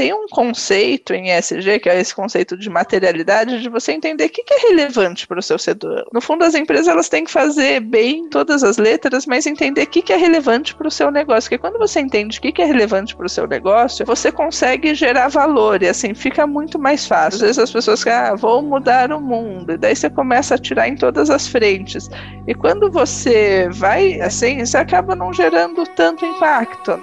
tem um conceito em ESG, que é esse conceito de materialidade, de você entender o que, é relevante para o seu setor. No fundo, as empresas elas têm que fazer bem todas as letras, mas entender o que, é relevante para o seu negócio. Porque quando você entende o que, é relevante para o seu negócio, você consegue gerar valor e assim fica muito mais fácil. Às vezes as pessoas que ah, vou mudar o mundo, e daí você começa a tirar em todas as frentes. E quando você vai assim, você acaba não gerando tanto impacto.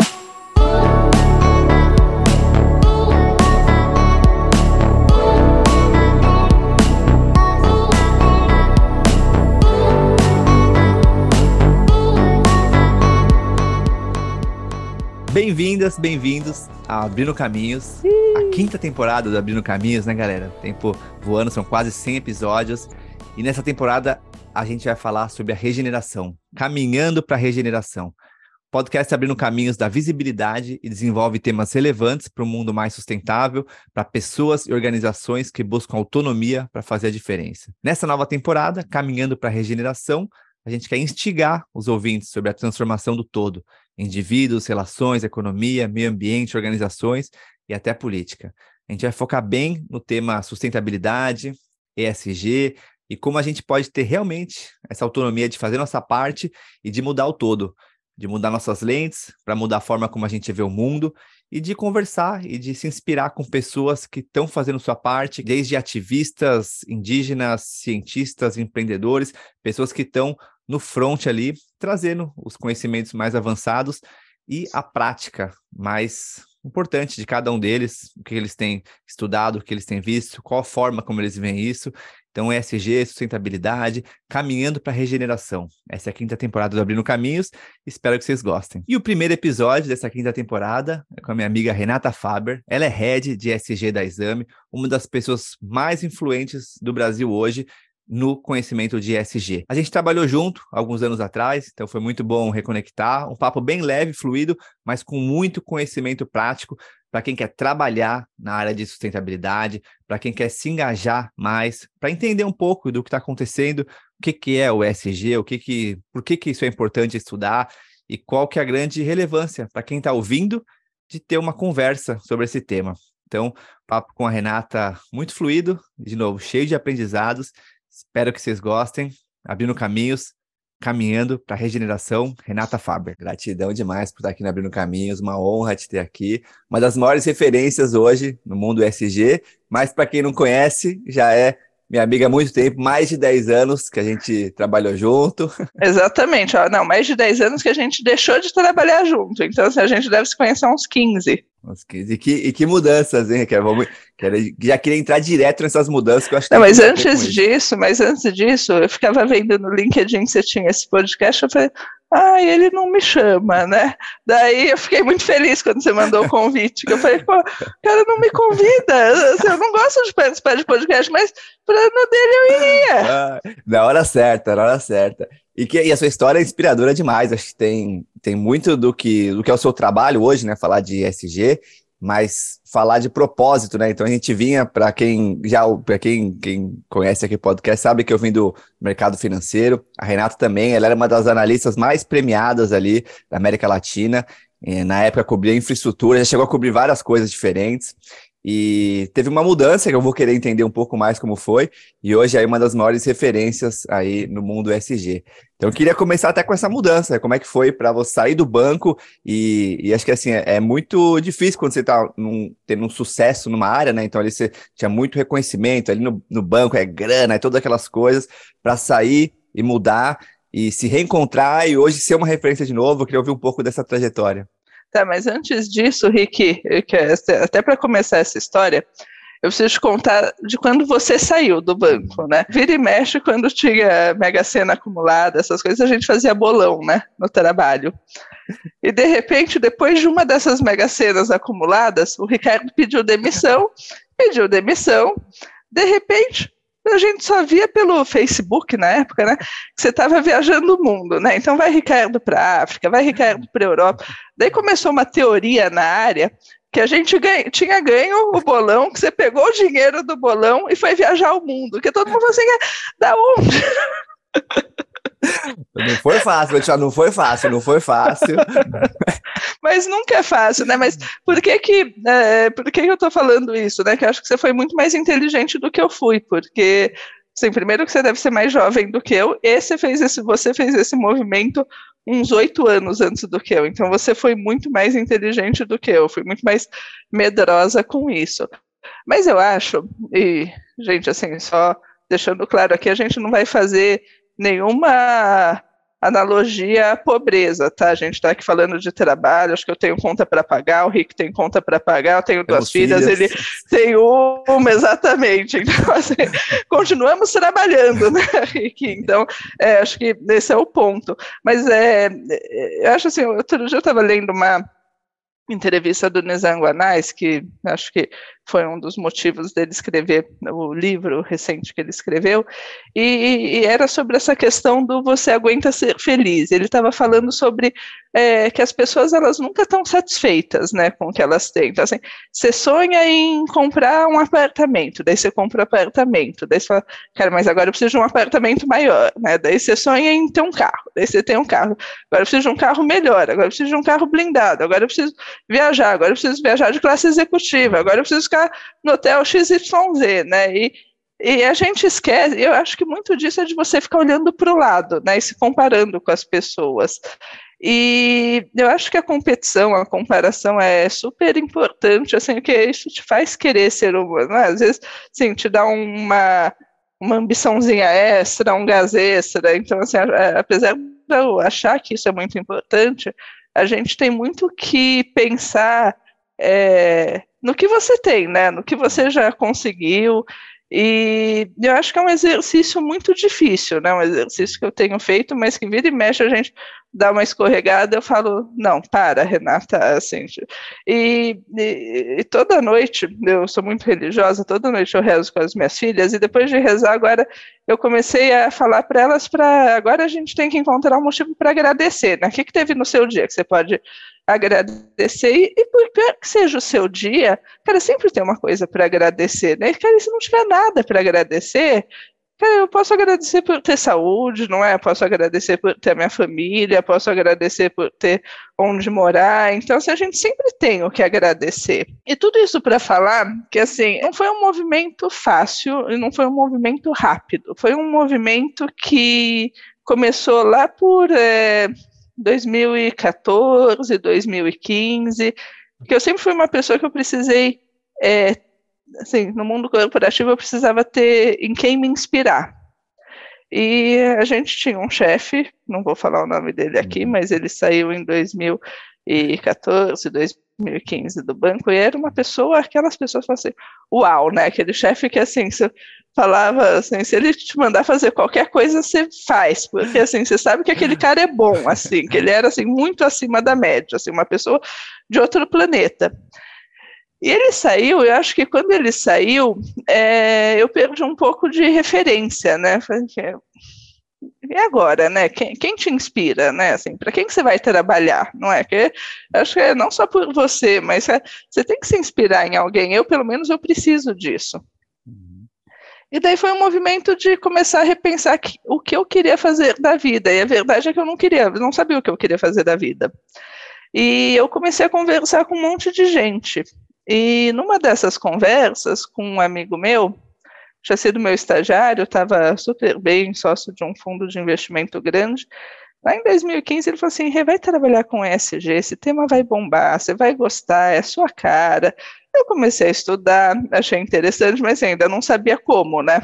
Bem-vindas, bem-vindos a Abrindo Caminhos, a quinta temporada do Abrindo Caminhos, né, galera? Tempo voando, são quase 100 episódios. E nessa temporada a gente vai falar sobre a regeneração, caminhando para a regeneração. O podcast Abrindo Caminhos da visibilidade e desenvolve temas relevantes para um mundo mais sustentável, para pessoas e organizações que buscam autonomia para fazer a diferença. Nessa nova temporada, Caminhando para a Regeneração, a gente quer instigar os ouvintes sobre a transformação do todo, indivíduos, relações, economia, meio ambiente, organizações e até política. A gente vai focar bem no tema sustentabilidade, ESG e como a gente pode ter realmente essa autonomia de fazer nossa parte e de mudar o todo, de mudar nossas lentes, para mudar a forma como a gente vê o mundo e de conversar e de se inspirar com pessoas que estão fazendo sua parte, desde ativistas, indígenas, cientistas, empreendedores, pessoas que estão no front ali, trazendo os conhecimentos mais avançados e a prática mais importante de cada um deles, o que eles têm estudado, o que eles têm visto, qual a forma como eles veem isso. Então, ESG, sustentabilidade, caminhando para a regeneração. Essa é a quinta temporada do Abrindo Caminhos, espero que vocês gostem. E o primeiro episódio dessa quinta temporada é com a minha amiga Renata Faber. Ela é head de ESG da Exame, uma das pessoas mais influentes do Brasil hoje no conhecimento de ESG. A gente trabalhou junto alguns anos atrás, então foi muito bom reconectar, um papo bem leve, fluido, mas com muito conhecimento prático para quem quer trabalhar na área de sustentabilidade, para quem quer se engajar mais, para entender um pouco do que está acontecendo, o que, que é o ESG, o que que, por que, que isso é importante estudar e qual que é a grande relevância para quem está ouvindo de ter uma conversa sobre esse tema. Então, papo com a Renata muito fluido, de novo, cheio de aprendizados Espero que vocês gostem. Abrindo Caminhos, caminhando para a regeneração, Renata Faber. Gratidão demais por estar aqui no Abrindo Caminhos, uma honra te ter aqui. Uma das maiores referências hoje no mundo SG, mas para quem não conhece, já é minha amiga há muito tempo, mais de 10 anos que a gente trabalhou junto. Exatamente, ó, não, mais de 10 anos que a gente deixou de trabalhar junto, então assim, a gente deve se conhecer há uns 15. Uns 15. E que, e que mudanças, hein, Raquel? Vamos, já queria entrar direto nessas mudanças que eu acho que Não, mas antes disso, mas antes disso, eu ficava vendo no LinkedIn que você tinha esse podcast, eu falei, ah, ele não me chama, né? Daí eu fiquei muito feliz quando você mandou o convite. eu falei, pô, o cara não me convida. Eu não gosto de participar de podcast, mas para no dele eu iria. Ah, na hora certa, na hora certa. E, que, e a sua história é inspiradora demais. Acho que tem, tem muito do que, do que é o seu trabalho hoje, né? Falar de SG mas falar de propósito, né? Então a gente vinha, para quem já, para quem, quem conhece aqui o podcast, sabe que eu vim do mercado financeiro. A Renata também, ela era uma das analistas mais premiadas ali da América Latina. Na época cobria infraestrutura, já chegou a cobrir várias coisas diferentes. E teve uma mudança que eu vou querer entender um pouco mais como foi, e hoje é uma das maiores referências aí no mundo SG. Então eu queria começar até com essa mudança, como é que foi para você sair do banco e, e acho que assim, é, é muito difícil quando você está tendo um sucesso numa área, né? Então ali você tinha muito reconhecimento, ali no, no banco é grana, é todas aquelas coisas, para sair e mudar e se reencontrar e hoje ser uma referência de novo, eu queria ouvir um pouco dessa trajetória. Tá, mas antes disso, Rick, até para começar essa história, eu preciso te contar de quando você saiu do banco, né? Vira e mexe, quando tinha mega sena acumulada, essas coisas, a gente fazia bolão, né? No trabalho. E de repente, depois de uma dessas mega cenas acumuladas, o Ricardo pediu demissão, pediu demissão. De repente, a gente só via pelo Facebook na época, né? Que você estava viajando o mundo, né? Então vai Ricardo para a África, vai Ricardo para a Europa. Daí começou uma teoria na área que a gente ganha, tinha ganho o bolão, que você pegou o dinheiro do bolão e foi viajar o mundo. Que todo mundo falou assim, é, da onde? Não foi fácil, vou não foi fácil, não foi fácil. Mas nunca é fácil, né? Mas por que que, é, por que, que eu tô falando isso, né? Que eu acho que você foi muito mais inteligente do que eu fui, porque Sim, primeiro que você deve ser mais jovem do que eu, e você fez esse, você fez esse movimento uns oito anos antes do que eu, então você foi muito mais inteligente do que eu, fui muito mais medrosa com isso. Mas eu acho, e, gente, assim, só deixando claro aqui, a gente não vai fazer nenhuma analogia à pobreza, tá? A gente está aqui falando de trabalho, acho que eu tenho conta para pagar, o Rick tem conta para pagar, eu tenho duas filhas, filhas, ele tem uma, exatamente. Então, assim, continuamos trabalhando, né, Rick? Então, é, acho que esse é o ponto. Mas é, eu acho assim, outro dia eu estava lendo uma entrevista do Nizam Anais, que acho que foi um dos motivos dele escrever o livro recente que ele escreveu, e, e era sobre essa questão do você aguenta ser feliz. Ele estava falando sobre é, que as pessoas elas nunca estão satisfeitas, né, com o que elas têm. Então, assim, você sonha em comprar um apartamento, daí você compra um apartamento, daí você fala, cara, mas agora eu preciso de um apartamento maior, né, daí você sonha em ter um carro, daí você tem um carro, agora eu preciso de um carro melhor, agora eu preciso de um carro blindado, agora eu preciso viajar, agora eu preciso viajar de classe executiva, agora eu preciso ficar no hotel XYZ, né, e e a gente esquece, eu acho que muito disso é de você ficar olhando para o lado, né, e se comparando com as pessoas. E eu acho que a competição, a comparação é super importante, assim, que isso te faz querer ser humano. Né? Às vezes, sim, te dá uma, uma ambiçãozinha extra, um gás extra. Então, assim, apesar de eu achar que isso é muito importante, a gente tem muito que pensar é, no que você tem, né? No que você já conseguiu e eu acho que é um exercício muito difícil, né? Um exercício que eu tenho feito, mas que vira e mexe a gente dá uma escorregada, eu falo, não, para, Renata, assim. E, e, e, toda noite, eu sou muito religiosa, toda noite eu rezo com as minhas filhas, e depois de rezar, agora eu comecei a falar para elas para agora a gente tem que encontrar um motivo para agradecer, né? O que, que teve no seu dia que você pode agradecer, e, e por pior que seja o seu dia, cara, sempre tem uma coisa para agradecer, né? Cara, se não tiver nada para agradecer, cara, eu posso agradecer por ter saúde, não é? Posso agradecer por ter minha família, posso agradecer por ter onde morar. Então, assim, a gente sempre tem o que agradecer. E tudo isso para falar que, assim, não foi um movimento fácil e não foi um movimento rápido. Foi um movimento que começou lá por é, 2014, 2015, porque eu sempre fui uma pessoa que eu precisei, é, assim, no mundo corporativo eu precisava ter em quem me inspirar. E a gente tinha um chefe, não vou falar o nome dele aqui, uhum. mas ele saiu em 2014, 2015 do banco, e era uma pessoa, aquelas pessoas falam assim, uau, né? Aquele chefe que assim, você falava assim, se ele te mandar fazer qualquer coisa, você faz, porque assim, você sabe que aquele cara é bom, assim, que ele era assim muito acima da média, assim, uma pessoa de outro planeta. E ele saiu, eu acho que quando ele saiu, é, eu perdi um pouco de referência, né? E agora, né? Quem, quem te inspira, né? Assim, para quem que você vai trabalhar, não é? Que acho que é não só por você, mas é, você tem que se inspirar em alguém. Eu, pelo menos, eu preciso disso. E daí foi um movimento de começar a repensar que, o que eu queria fazer da vida. E a verdade é que eu não queria, não sabia o que eu queria fazer da vida. E eu comecei a conversar com um monte de gente. E numa dessas conversas com um amigo meu, tinha sido meu estagiário, estava super bem, sócio de um fundo de investimento grande. Lá em 2015 ele falou assim: vai trabalhar com ESG, esse tema vai bombar, você vai gostar, é sua cara. Eu comecei a estudar, achei interessante, mas ainda não sabia como, né?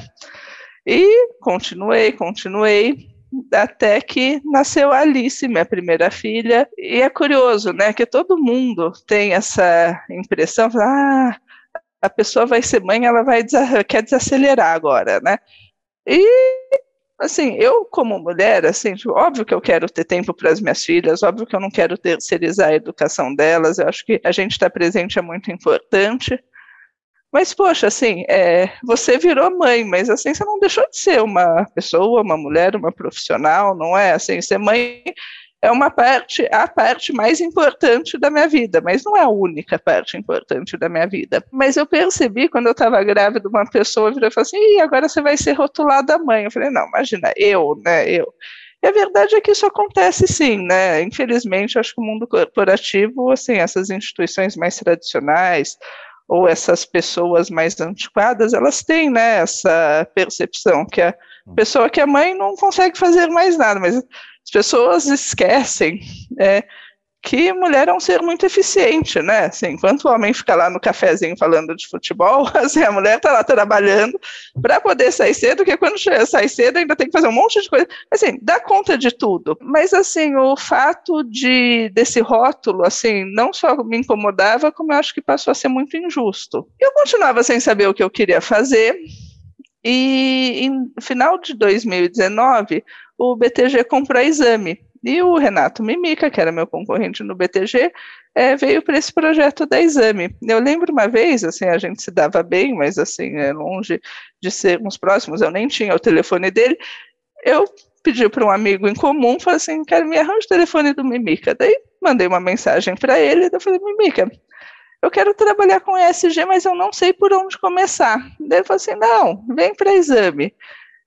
E continuei, continuei, até que nasceu a Alice, minha primeira filha. E é curioso, né, que todo mundo tem essa impressão, ah, a pessoa vai ser mãe, ela vai quer desacelerar agora, né? E assim, eu como mulher, assim, tipo, óbvio que eu quero ter tempo para as minhas filhas, óbvio que eu não quero terceirizar a educação delas, eu acho que a gente estar tá presente é muito importante, mas, poxa, assim, é, você virou mãe, mas assim, você não deixou de ser uma pessoa, uma mulher, uma profissional, não é? Assim, ser mãe é uma parte, a parte mais importante da minha vida, mas não é a única parte importante da minha vida. Mas eu percebi quando eu estava grávida, uma pessoa virou e falou assim: e agora você vai ser rotulada mãe. Eu falei: não, imagina, eu, né? Eu. E a verdade é que isso acontece sim, né? Infelizmente, acho que o mundo corporativo, assim, essas instituições mais tradicionais, ou essas pessoas mais antiquadas, elas têm né, essa percepção que a hum. pessoa que é mãe não consegue fazer mais nada, mas as pessoas esquecem é, que mulher é um ser muito eficiente, né? Assim, enquanto o homem fica lá no cafezinho falando de futebol, assim, a mulher está lá trabalhando para poder sair cedo, porque quando sai cedo ainda tem que fazer um monte de coisa. Assim, dá conta de tudo. Mas assim, o fato de desse rótulo, assim, não só me incomodava, como eu acho que passou a ser muito injusto. Eu continuava sem saber o que eu queria fazer. E em final de 2019, o BTG comprou exame e o Renato Mimica, que era meu concorrente no BTG, é, veio para esse projeto da Exame. Eu lembro uma vez, assim, a gente se dava bem, mas assim, é longe de sermos próximos, eu nem tinha o telefone dele. Eu pedi para um amigo em comum, falei assim, quero me arranja o telefone do Mimica. Daí mandei uma mensagem para ele, eu falei, Mimica, eu quero trabalhar com ESG, mas eu não sei por onde começar. Daí ele falou assim, não, vem para exame.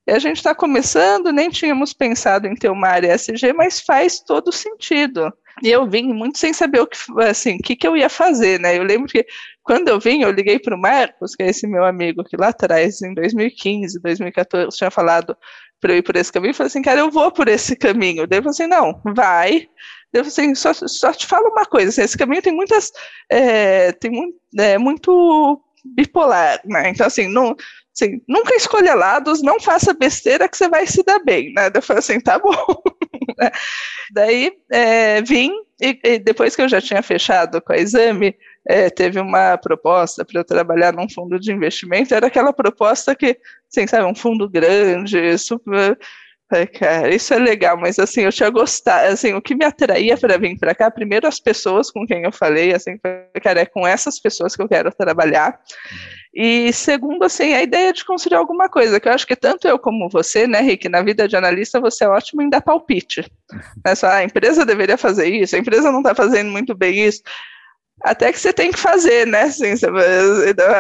E a gente está começando, nem tínhamos pensado em ter uma área SG, mas faz todo sentido. E eu vim muito sem saber o que, assim, o que, que eu ia fazer, né? Eu lembro que quando eu vim, eu liguei para o Marcos, que é esse meu amigo que lá atrás, em 2015, 2014, tinha falado para eu ir por esse caminho, e falei assim, cara, eu vou por esse caminho. Daí eu falei assim, não, vai. Eu assim, só, só te falo uma coisa, assim, esse caminho tem muitas, é, tem muito, é, muito bipolar, né? Então, assim, não, assim, nunca escolha lados, não faça besteira que você vai se dar bem, né? Eu falei assim, tá bom. Daí é, vim, e, e, depois que eu já tinha fechado com a exame, é, teve uma proposta para eu trabalhar num fundo de investimento, era aquela proposta que, assim, sabe, um fundo grande, super. cara, isso é legal, mas assim, eu tinha gostado, assim, o que me atraía para vir para cá, primeiro as pessoas com quem eu falei, assim, cara, é com essas pessoas que eu quero trabalhar. E segundo, assim, a ideia de construir alguma coisa, que eu acho que tanto eu como você, né, Rick, na vida de analista, você é ótimo em dar palpite. Né, só, ah, a empresa deveria fazer isso, a empresa não está fazendo muito bem isso. Até que você tem que fazer, né? Assim, você,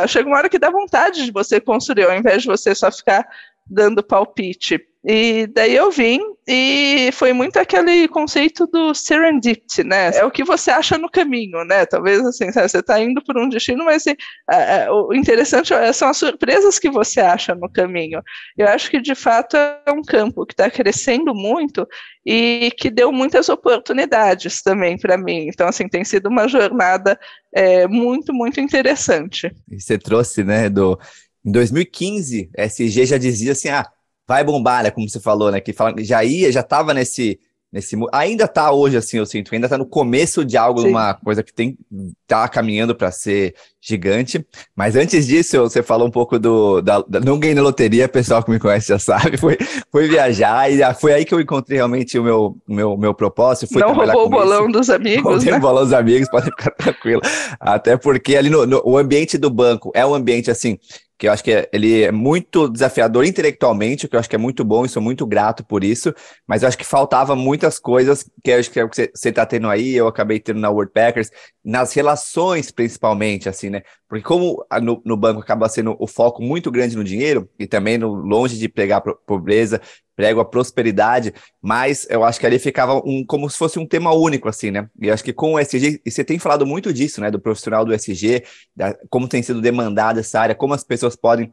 chega uma hora que dá vontade de você construir, ao invés de você só ficar dando palpite. E daí eu vim e foi muito aquele conceito do serendipity, né? É o que você acha no caminho, né? Talvez assim, sabe, você está indo por um destino, mas assim, é, o interessante são as surpresas que você acha no caminho. Eu acho que de fato é um campo que está crescendo muito e que deu muitas oportunidades também para mim. Então, assim, tem sido uma jornada é, muito, muito interessante. E você trouxe, né, do em 2015, a SG já dizia assim: ah, vai bombar, né? Como você falou, né? Que fala, já ia, já estava nesse, nesse. Ainda está hoje, assim, eu sinto, ainda está no começo de algo, Sim. uma coisa que tem tá caminhando para ser gigante. Mas antes disso, você falou um pouco do. Da, da, não ganhei na loteria, pessoal que me conhece já sabe. Foi, foi viajar e foi aí que eu encontrei realmente o meu, meu, meu propósito. Não roubou o bolão isso. dos amigos. Roubei né? o bolão dos amigos, podem ficar tranquilo. Até porque ali no, no, o ambiente do banco é um ambiente assim que eu acho que é, ele é muito desafiador intelectualmente, que eu acho que é muito bom e sou muito grato por isso, mas eu acho que faltava muitas coisas que acho que é o que você está tendo aí, eu acabei tendo na World Packers, nas relações principalmente, assim, né? Porque como no, no banco acaba sendo o foco muito grande no dinheiro, e também no, longe de pregar pobreza, prego a prosperidade, mas eu acho que ali ficava um, como se fosse um tema único, assim, né? E acho que com o SG, e você tem falado muito disso, né? Do profissional do SG, da, como tem sido demandada essa área, como as pessoas podem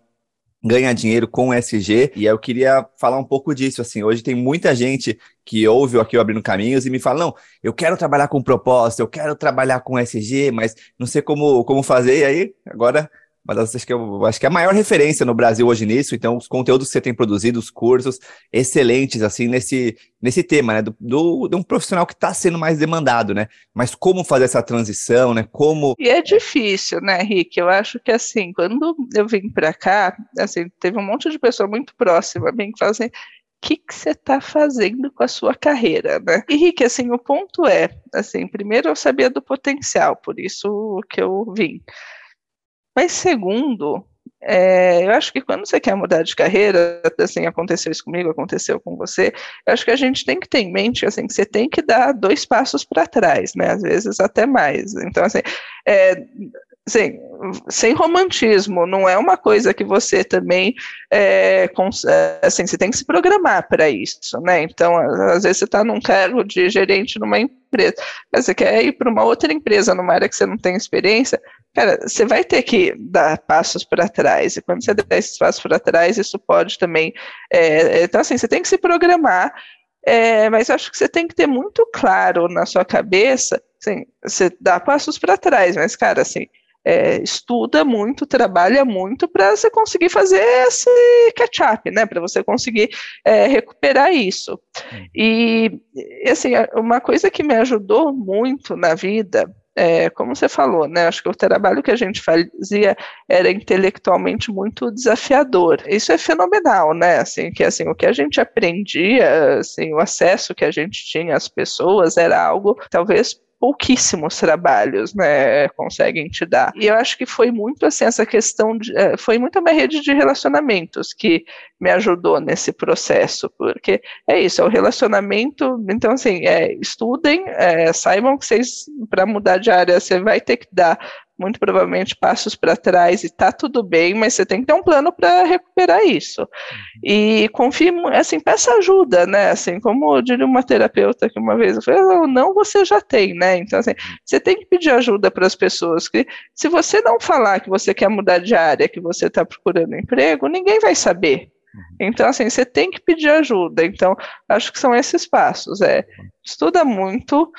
ganhar dinheiro com o SG, e eu queria falar um pouco disso, assim, hoje tem muita gente que ouve aqui o Abrindo Caminhos e me fala, não, eu quero trabalhar com propósito, eu quero trabalhar com SG, mas não sei como, como fazer, e aí, agora mas acho que, eu, acho que é a maior referência no Brasil hoje nisso. Então, os conteúdos que você tem produzido, os cursos excelentes, assim, nesse, nesse tema, né? Do, do de um profissional que está sendo mais demandado, né? Mas como fazer essa transição, né? Como. E é difícil, né, Rick? Eu acho que, assim, quando eu vim para cá, assim, teve um monte de pessoa muito próxima a mim que fala assim. O que, você está fazendo com a sua carreira, né? E Rick, assim, o ponto é, assim, primeiro eu sabia do potencial, por isso que eu vim. Mas segundo, é, eu acho que quando você quer mudar de carreira, assim, aconteceu isso comigo, aconteceu com você, eu acho que a gente tem que ter em mente, assim, que você tem que dar dois passos para trás, né, às vezes até mais. Então, assim, é, Assim, sem romantismo, não é uma coisa que você também é, assim, você tem que se programar para isso, né? Então, às vezes você está num cargo de gerente numa empresa, mas você quer ir para uma outra empresa numa área que você não tem experiência, cara, você vai ter que dar passos para trás, e quando você der esses passos para trás, isso pode também. É, então, assim, você tem que se programar, é, mas acho que você tem que ter muito claro na sua cabeça, assim, você dá passos para trás, mas, cara, assim, é, estuda muito, trabalha muito para você conseguir fazer esse catch-up, né? Para você conseguir é, recuperar isso. E, assim, uma coisa que me ajudou muito na vida é, como você falou, né? Acho que o trabalho que a gente fazia era intelectualmente muito desafiador. Isso é fenomenal, né? Assim, que assim, o que a gente aprendia, assim, o acesso que a gente tinha às pessoas era algo talvez pouquíssimos trabalhos, né, conseguem te dar. E eu acho que foi muito assim essa questão de, eh, foi muito a minha rede de relacionamentos que me ajudou nesse processo, porque é isso, é o relacionamento. Então assim, é, estudem, é, saibam que vocês para mudar de área você vai ter que dar muito provavelmente passos para trás e tá tudo bem, mas você tem que ter um plano para recuperar isso. Uhum. E confie, assim, peça ajuda, né? Assim, como diria uma terapeuta que uma vez eu falei, não, não você já tem, né? Então, assim, você tem que pedir ajuda para as pessoas, que se você não falar que você quer mudar de área, que você está procurando emprego, ninguém vai saber. Uhum. Então, assim, você tem que pedir ajuda. Então, acho que são esses passos. É, estuda muito,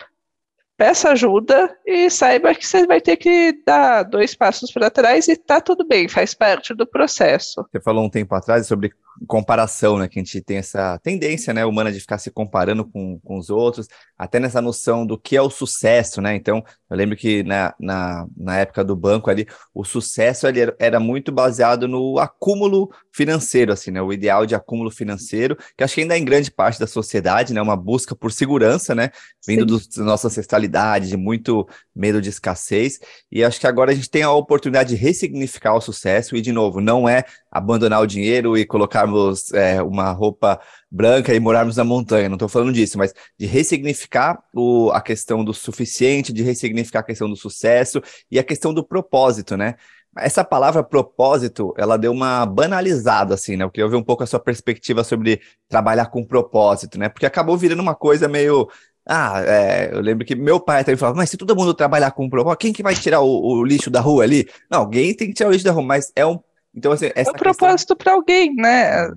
peça ajuda e saiba que você vai ter que dar dois passos para trás e tá tudo bem, faz parte do processo. Você falou um tempo atrás sobre comparação, né? Que a gente tem essa tendência, né, humana de ficar se comparando com, com os outros, até nessa noção do que é o sucesso, né? Então, eu lembro que na, na, na época do banco ali, o sucesso ali era, era, muito baseado no acúmulo financeiro, assim, né? O ideal de acúmulo financeiro, que acho que ainda é em grande parte da sociedade, né? Uma busca por segurança, né? Vindo do, da nossa ancestralidade, de muito medo de escassez. E acho que agora a gente tem a oportunidade de ressignificar o sucesso e, de novo, não é abandonar o dinheiro e colocarmos é, uma roupa branca e morarmos na montanha, não estou falando disso, mas de ressignificar o, a questão do suficiente, de ressignificar a questão do sucesso e a questão do propósito, né? Essa palavra propósito, ela deu uma banalizada, assim, né? Eu queria ouvir um pouco a sua perspectiva sobre trabalhar com propósito, né? Porque acabou virando uma coisa meio ah, é, eu lembro que meu pai também falava, mas se todo mundo trabalhar com propósito, quem que vai tirar o, o, lixo da rua ali? Não, alguém tem que tirar o lixo da rua, mas é um então, assim, essa é um propósito questão... para alguém, né?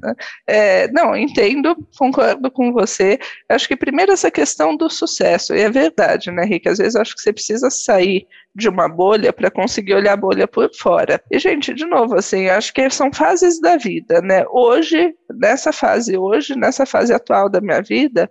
É, não, entendo, concordo com você. Acho que primeiro essa questão do sucesso, e é verdade, né, Rick? Às vezes acho que você precisa sair de uma bolha para conseguir olhar a bolha por fora. E, gente, de novo, assim, acho que são fases da vida, né? Hoje, nessa fase, hoje, nessa fase atual da minha vida,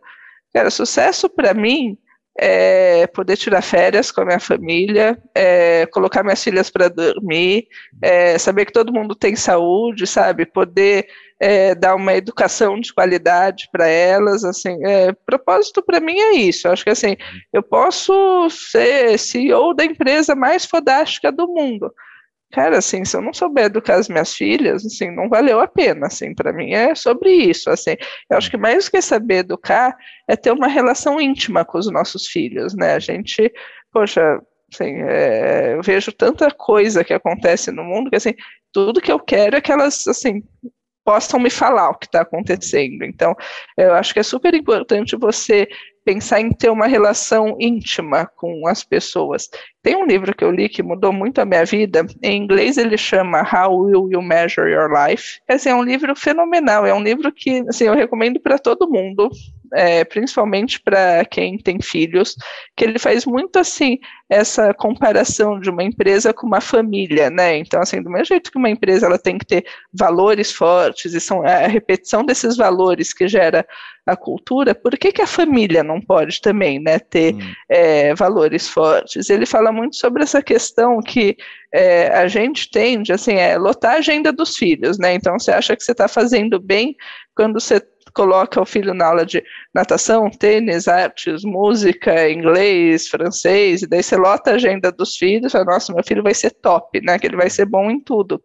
cara, sucesso para mim é, poder tirar férias com a minha família, é, colocar minhas filhas para dormir, é, saber que todo mundo tem saúde, sabe? Poder é, dar uma educação de qualidade para elas, assim, é, propósito para mim é isso. Eu acho que assim, eu posso ser CEO da empresa mais fodástica do mundo, cara, assim, se eu não souber educar as minhas filhas, assim, não valeu a pena, assim, para mim é sobre isso, assim, eu acho que mais do que saber educar é ter uma relação íntima com os nossos filhos, né, a gente, poxa, assim, é, eu vejo tanta coisa que acontece no mundo que, assim, tudo que eu quero é que elas, assim, possam me falar o que está acontecendo. Então, eu acho que é super importante você pensar em ter uma relação íntima com as pessoas. Tem um livro que eu li que mudou muito a minha vida. Em inglês ele chama How Will You Measure Your Life? Assim, é um livro fenomenal. É um livro que assim, eu recomendo para todo mundo é, principalmente para quem tem filhos, que ele faz muito assim essa comparação de uma empresa com uma família, né? Então, assim, do mesmo jeito que uma empresa ela tem que ter valores fortes e são a repetição desses valores que gera a cultura, por que, que a família não pode também, né, ter hum. é, valores fortes? Ele fala muito sobre essa questão que é, a gente tende, assim, é lotar a agenda dos filhos, né? Então, você acha que você está fazendo bem quando você coloca o filho na aula de natação, tênis, artes, música, inglês, francês, e daí você lota a agenda dos filhos, fala, nossa, meu filho vai ser top, né, que ele vai ser bom em tudo.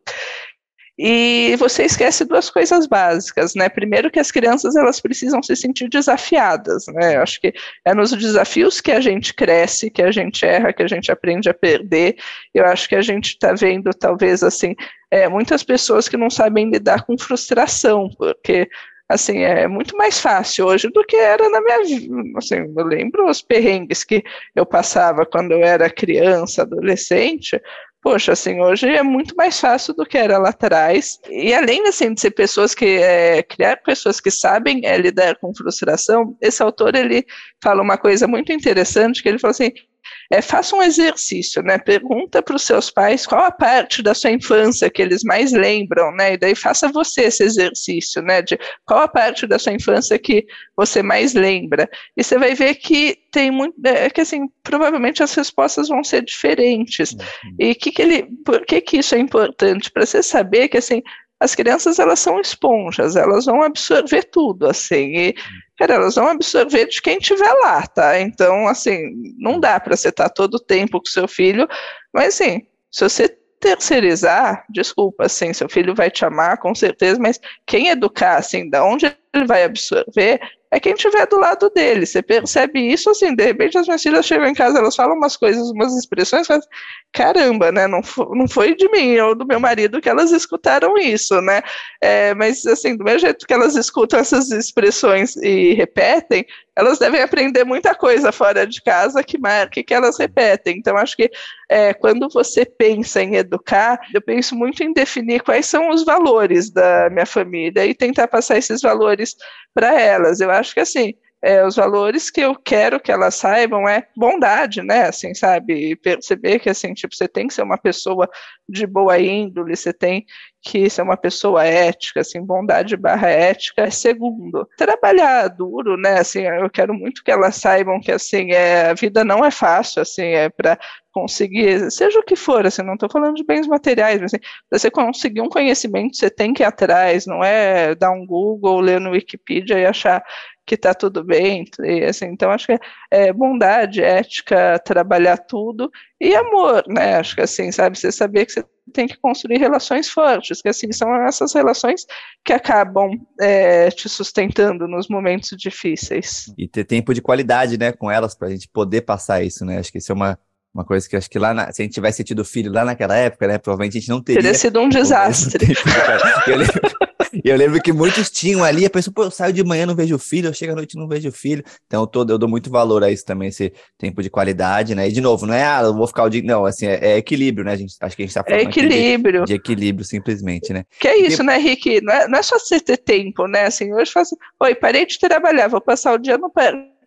E você esquece duas coisas básicas, né? Primeiro que as crianças elas precisam se sentir desafiadas, né? Eu acho que é nos desafios que a gente cresce, que a gente erra, que a gente aprende a perder. Eu acho que a gente está vendo talvez assim é, muitas pessoas que não sabem lidar com frustração, porque assim, é muito mais fácil hoje do que era na minha vida. Assim, eu lembro os perrengues que eu passava quando eu era criança, adolescente, poxa, assim, hoje é muito mais fácil do que era lá atrás. E além, assim, de ser pessoas que, é, criar pessoas que sabem é, lidar com frustração, esse autor, ele fala uma coisa muito interessante, que ele fala assim, é, faça um exercício, né? Pergunta para os seus pais qual a parte da sua infância que eles mais lembram, né? E daí faça você esse exercício, né? De qual a parte da sua infância que você mais lembra. E você vai ver que tem muito, é que assim, provavelmente as respostas vão ser diferentes. Uhum. E que que ele, por que que isso é importante? Para você saber que assim, as crianças elas são esponjas, elas vão absorver tudo, assim, e, cara, elas vão absorver de quem estiver lá, tá? Então, assim, não dá para você estar todo o tempo com seu filho, mas assim, se você terceirizar, desculpa, assim, seu filho vai te amar, com certeza, mas quem educar, assim, da onde ele vai absorver, é quem estiver do lado dele. Você percebe isso, assim, de repente as minhas filhas chegam em casa, elas falam umas coisas, umas expressões, mas, caramba, né, não, não foi de mim ou do meu marido que elas escutaram isso, né, é, mas, assim, do mesmo jeito que elas escutam essas expressões e repetem, elas devem aprender muita coisa fora de casa que marque que elas repetem. Então, acho que é, quando você pensa em educar, eu penso muito em definir quais são os valores da minha família e tentar passar esses valores para elas. Eu acho que assim, é, os valores que eu quero que elas saibam é bondade, né? Assim, sabe? Perceber que assim, tipo, você tem que ser uma pessoa de boa índole, você tem que ser uma pessoa ética, assim, bondade barra ética é segundo. Trabalhar duro, né? Assim, eu quero muito que elas saibam que assim, é, a vida não é fácil, assim, é para conseguir, seja o que for, assim, não estou falando de bens materiais, mas assim, você conseguir um conhecimento, você tem que ir atrás, não é dar um Google, ler no Wikipedia e achar que está tudo bem, e, assim, então acho que é, é, bondade, ética, trabalhar tudo, e amor, né, acho que assim, sabe, você saber que você tem que construir relações fortes, que assim, são essas relações que acabam é, te sustentando nos momentos difíceis. E ter tempo de qualidade, né, com elas, para a gente poder passar isso, né, acho que isso é uma uma coisa que acho que lá, na, se a gente tivesse tido filho lá naquela época, né, provavelmente a gente não teria. Teria sido um desastre. eu, lembro, eu lembro que muitos tinham ali, a pessoa, pô, eu saio de manhã, não vejo o filho, eu chego à noite não vejo o filho. Então eu, tô, eu dou muito valor a isso também, esse tempo de qualidade, né? E de novo, não é, ah, eu vou ficar o dia. Não, assim, é, é, equilíbrio, né? A gente, acho que a gente tá falando. É equilíbrio. De, de, equilíbrio, simplesmente, né? Que é isso, né, Rick? Não é, não é só você ter tempo, né? Assim, hoje eu faço. Oi, parei de trabalhar, vou passar o dia no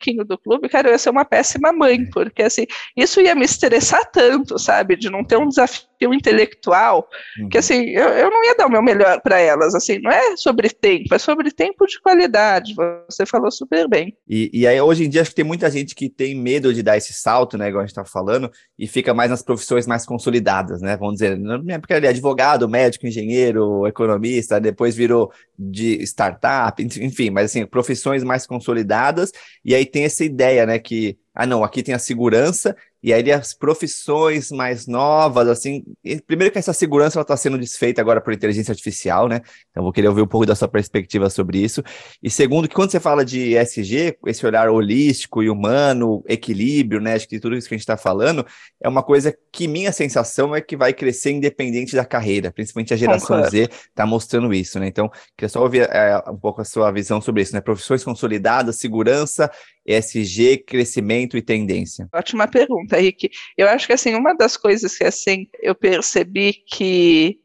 pouquinho do clube, cara, eu ia ser uma péssima mãe, é. porque assim, isso ia me estressar tanto, sabe, de não ter um desafio intelectual, uhum. que assim, eu, eu não ia dar o meu melhor para elas, assim, não é sobre tempo, é sobre tempo de qualidade, você falou super bem. E, e aí, hoje em dia, acho que tem muita gente que tem medo de dar esse salto, né, igual a gente tá falando, e fica mais nas profissões mais consolidadas, né, vamos dizer, na minha época ali, advogado, médico, engenheiro, economista, depois virou de startup, enfim, mas assim, profissões mais consolidadas, e aí tem essa ideia, né, que, ah, não, aqui tem a segurança e aí as profissões mais novas, assim, primeiro que essa segurança está sendo desfeita agora por inteligência artificial, né? Então vou querer ouvir um pouco da sua perspectiva sobre isso. E segundo, que quando você fala de SG, esse olhar holístico e humano, equilíbrio, né? Acho que tudo isso que a gente está falando é uma coisa que minha sensação é que vai crescer independente da carreira, principalmente a geração. Z está mostrando isso, né? Então, queria só ouvir é, um pouco a sua visão sobre isso, né? Profissões consolidadas, segurança, ESG, crescimento e tendência. Ótima pergunta. Rick. Eu acho que assim, uma das coisas que assim eu percebi que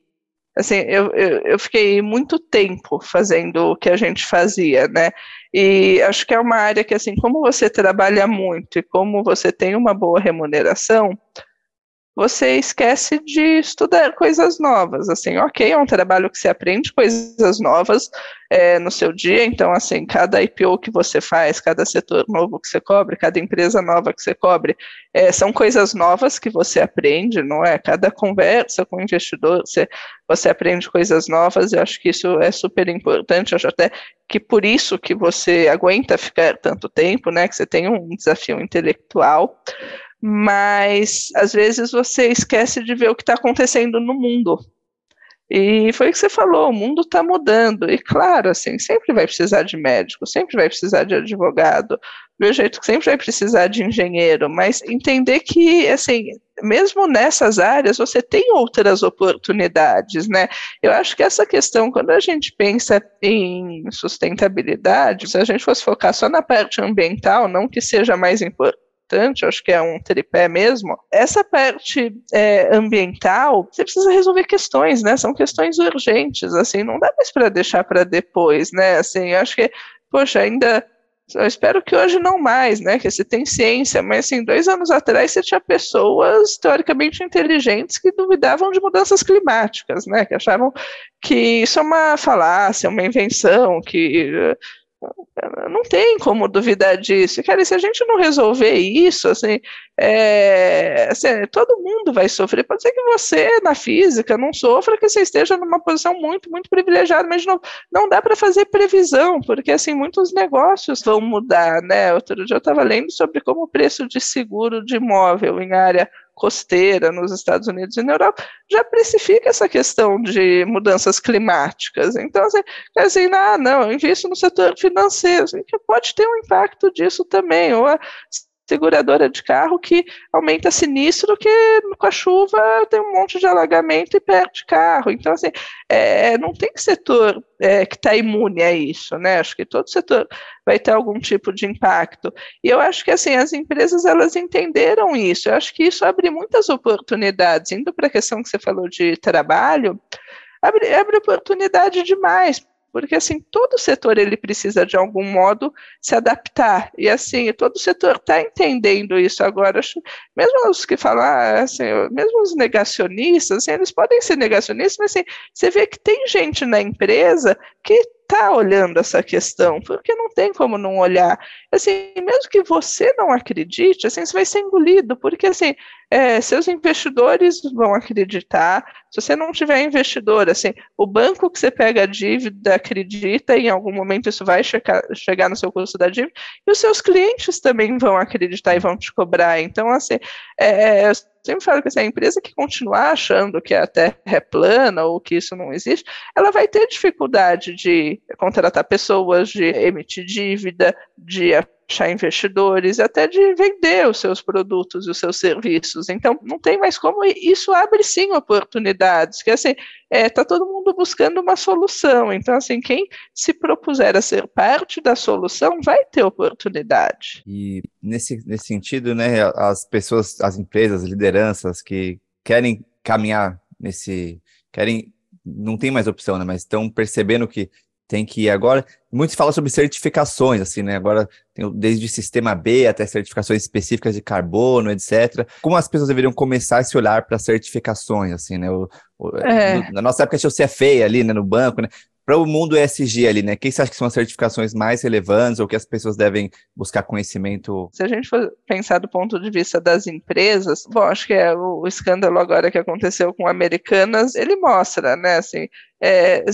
assim, eu, eu, eu, fiquei muito tempo fazendo o que a gente fazia, né? E acho que é uma área que, assim, como você trabalha muito e como você tem uma boa remuneração, você esquece de estudar coisas novas. Assim, ok, é um trabalho que você aprende coisas novas é, no seu dia, então, assim, cada IPO que você faz, cada setor novo que você cobre, cada empresa nova que você cobre, é, são coisas novas que você aprende, não é? Cada conversa com o investidor, você, você aprende coisas novas, eu acho que isso é super importante, eu acho até que por isso que você aguenta ficar tanto tempo, né, que você tem um desafio intelectual, mas às vezes você esquece de ver o que está acontecendo no mundo. E foi o que você falou, o mundo está mudando. E claro, assim, sempre vai precisar de médico, sempre vai precisar de advogado, do meu jeito que sempre vai precisar de engenheiro, mas entender que, assim, mesmo nessas áreas, você tem outras oportunidades, né? Eu acho que essa questão, quando a gente pensa em sustentabilidade, se a gente fosse focar só na parte ambiental, não que seja mais importante, importante, acho que é um tripé mesmo. Essa parte é, ambiental, você precisa resolver questões, né? São questões urgentes, assim, não dá mais para deixar para depois, né? Assim, acho que, poxa, ainda eu espero que hoje não mais, né? Que você tem ciência, mas assim, dois anos atrás você tinha pessoas teoricamente inteligentes que duvidavam de mudanças climáticas, né? Que achavam que isso é uma falácia, uma invenção, que não tem como duvidar disso. Cara, se a gente não resolver isso, assim, é, assim, todo mundo vai sofrer. Pode ser que você, na física, não sofra, que você esteja numa posição muito, muito privilegiada, mas não, não dá para fazer previsão, porque assim, muitos negócios vão mudar, né? Outro dia eu estava lendo sobre como o preço de seguro de imóvel em área costeira nos Estados Unidos e na Europa já precifica essa questão de mudanças climáticas. Então, assim, ah, não, eu invisto no setor financeiro, assim, que pode ter um impacto disso também, ou a seguradora de carro que aumenta sinistro que com a chuva tem um monte de alagamento e perde carro. Então, assim, é, não tem setor é, que está imune a isso, né? Acho que todo setor vai ter algum tipo de impacto. E eu acho que, assim, as empresas, elas entenderam isso. Eu acho que isso abre muitas oportunidades. Indo para a questão que você falou de trabalho, abre, abre oportunidade demais, porque assim todo setor ele precisa de algum modo se adaptar e assim todo setor está entendendo isso agora mesmo os que falam ah, assim, mesmo os negacionistas assim, eles podem ser negacionistas mas assim você vê que tem gente na empresa que está olhando essa questão, porque não tem como não olhar. Assim, mesmo que você não acredite, assim, você vai ser engolido, porque assim, é, seus investidores vão acreditar. Se você não tiver investidor, assim, o banco que você pega a dívida acredita, e em algum momento isso vai checar, chegar no seu custo da dívida, e os seus clientes também vão acreditar e vão te cobrar. Então, assim, é, é sempre falo que assim, a empresa que continuar achando que a Terra é plana ou que isso não existe, ela vai ter dificuldade de contratar pessoas, de emitir dívida, de achar investidores, até de vender os seus produtos e os seus serviços. Então, não tem mais como, isso abre sim oportunidades, que assim, está é, todo mundo buscando uma solução. Então, assim, quem se propuser a ser parte da solução vai ter oportunidade. E nesse, nesse sentido, né, as pessoas, as empresas, as lideranças que querem caminhar nesse, querem, não tem mais opção, né, mas estão percebendo que tem que ir agora. Muito se fala sobre certificações, assim, né? Agora tem desde sistema B até certificações específicas de carbono, etc. Como as pessoas deveriam começar a se olhar para certificações, assim, né? O, o, é. Na nossa época tinha o CFA ali, né, no banco, né? Para o mundo ESG ali, né? Quem você acha que são as certificações mais relevantes ou que as pessoas devem buscar conhecimento? Se a gente for pensar do ponto de vista das empresas, bom, acho que é o, escândalo agora que aconteceu com Americanas, ele mostra, né? Assim, é,